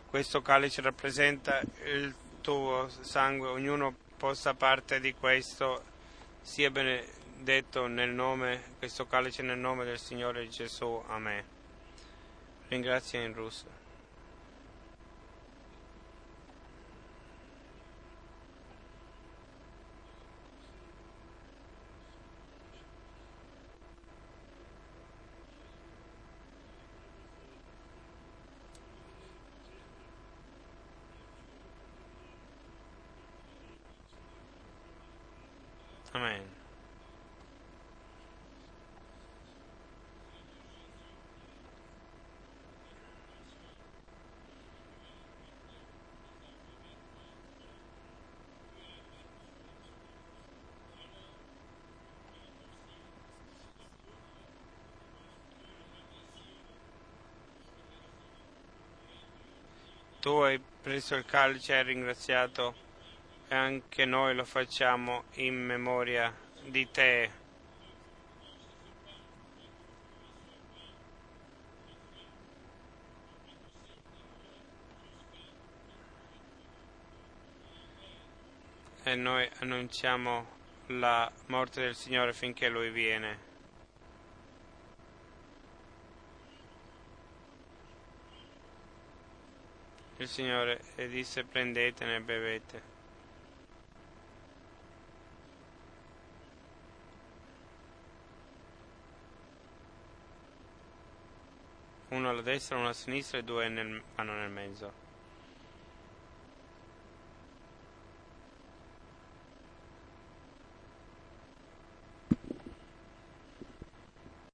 Questo calice rappresenta il tuo sangue. Ognuno possa parte di questo. Sia benedetto nel nome, questo calice nel nome del Signore Gesù. Amen. Ringrazia in russo. Amen. Tu hai preso il calice e hai ringraziato e anche noi lo facciamo in memoria di te. E noi annunciamo la morte del Signore finché Lui viene. Il Signore disse prendetene e bevete. uno alla destra, uno a sinistra e due nel, vanno nel mezzo.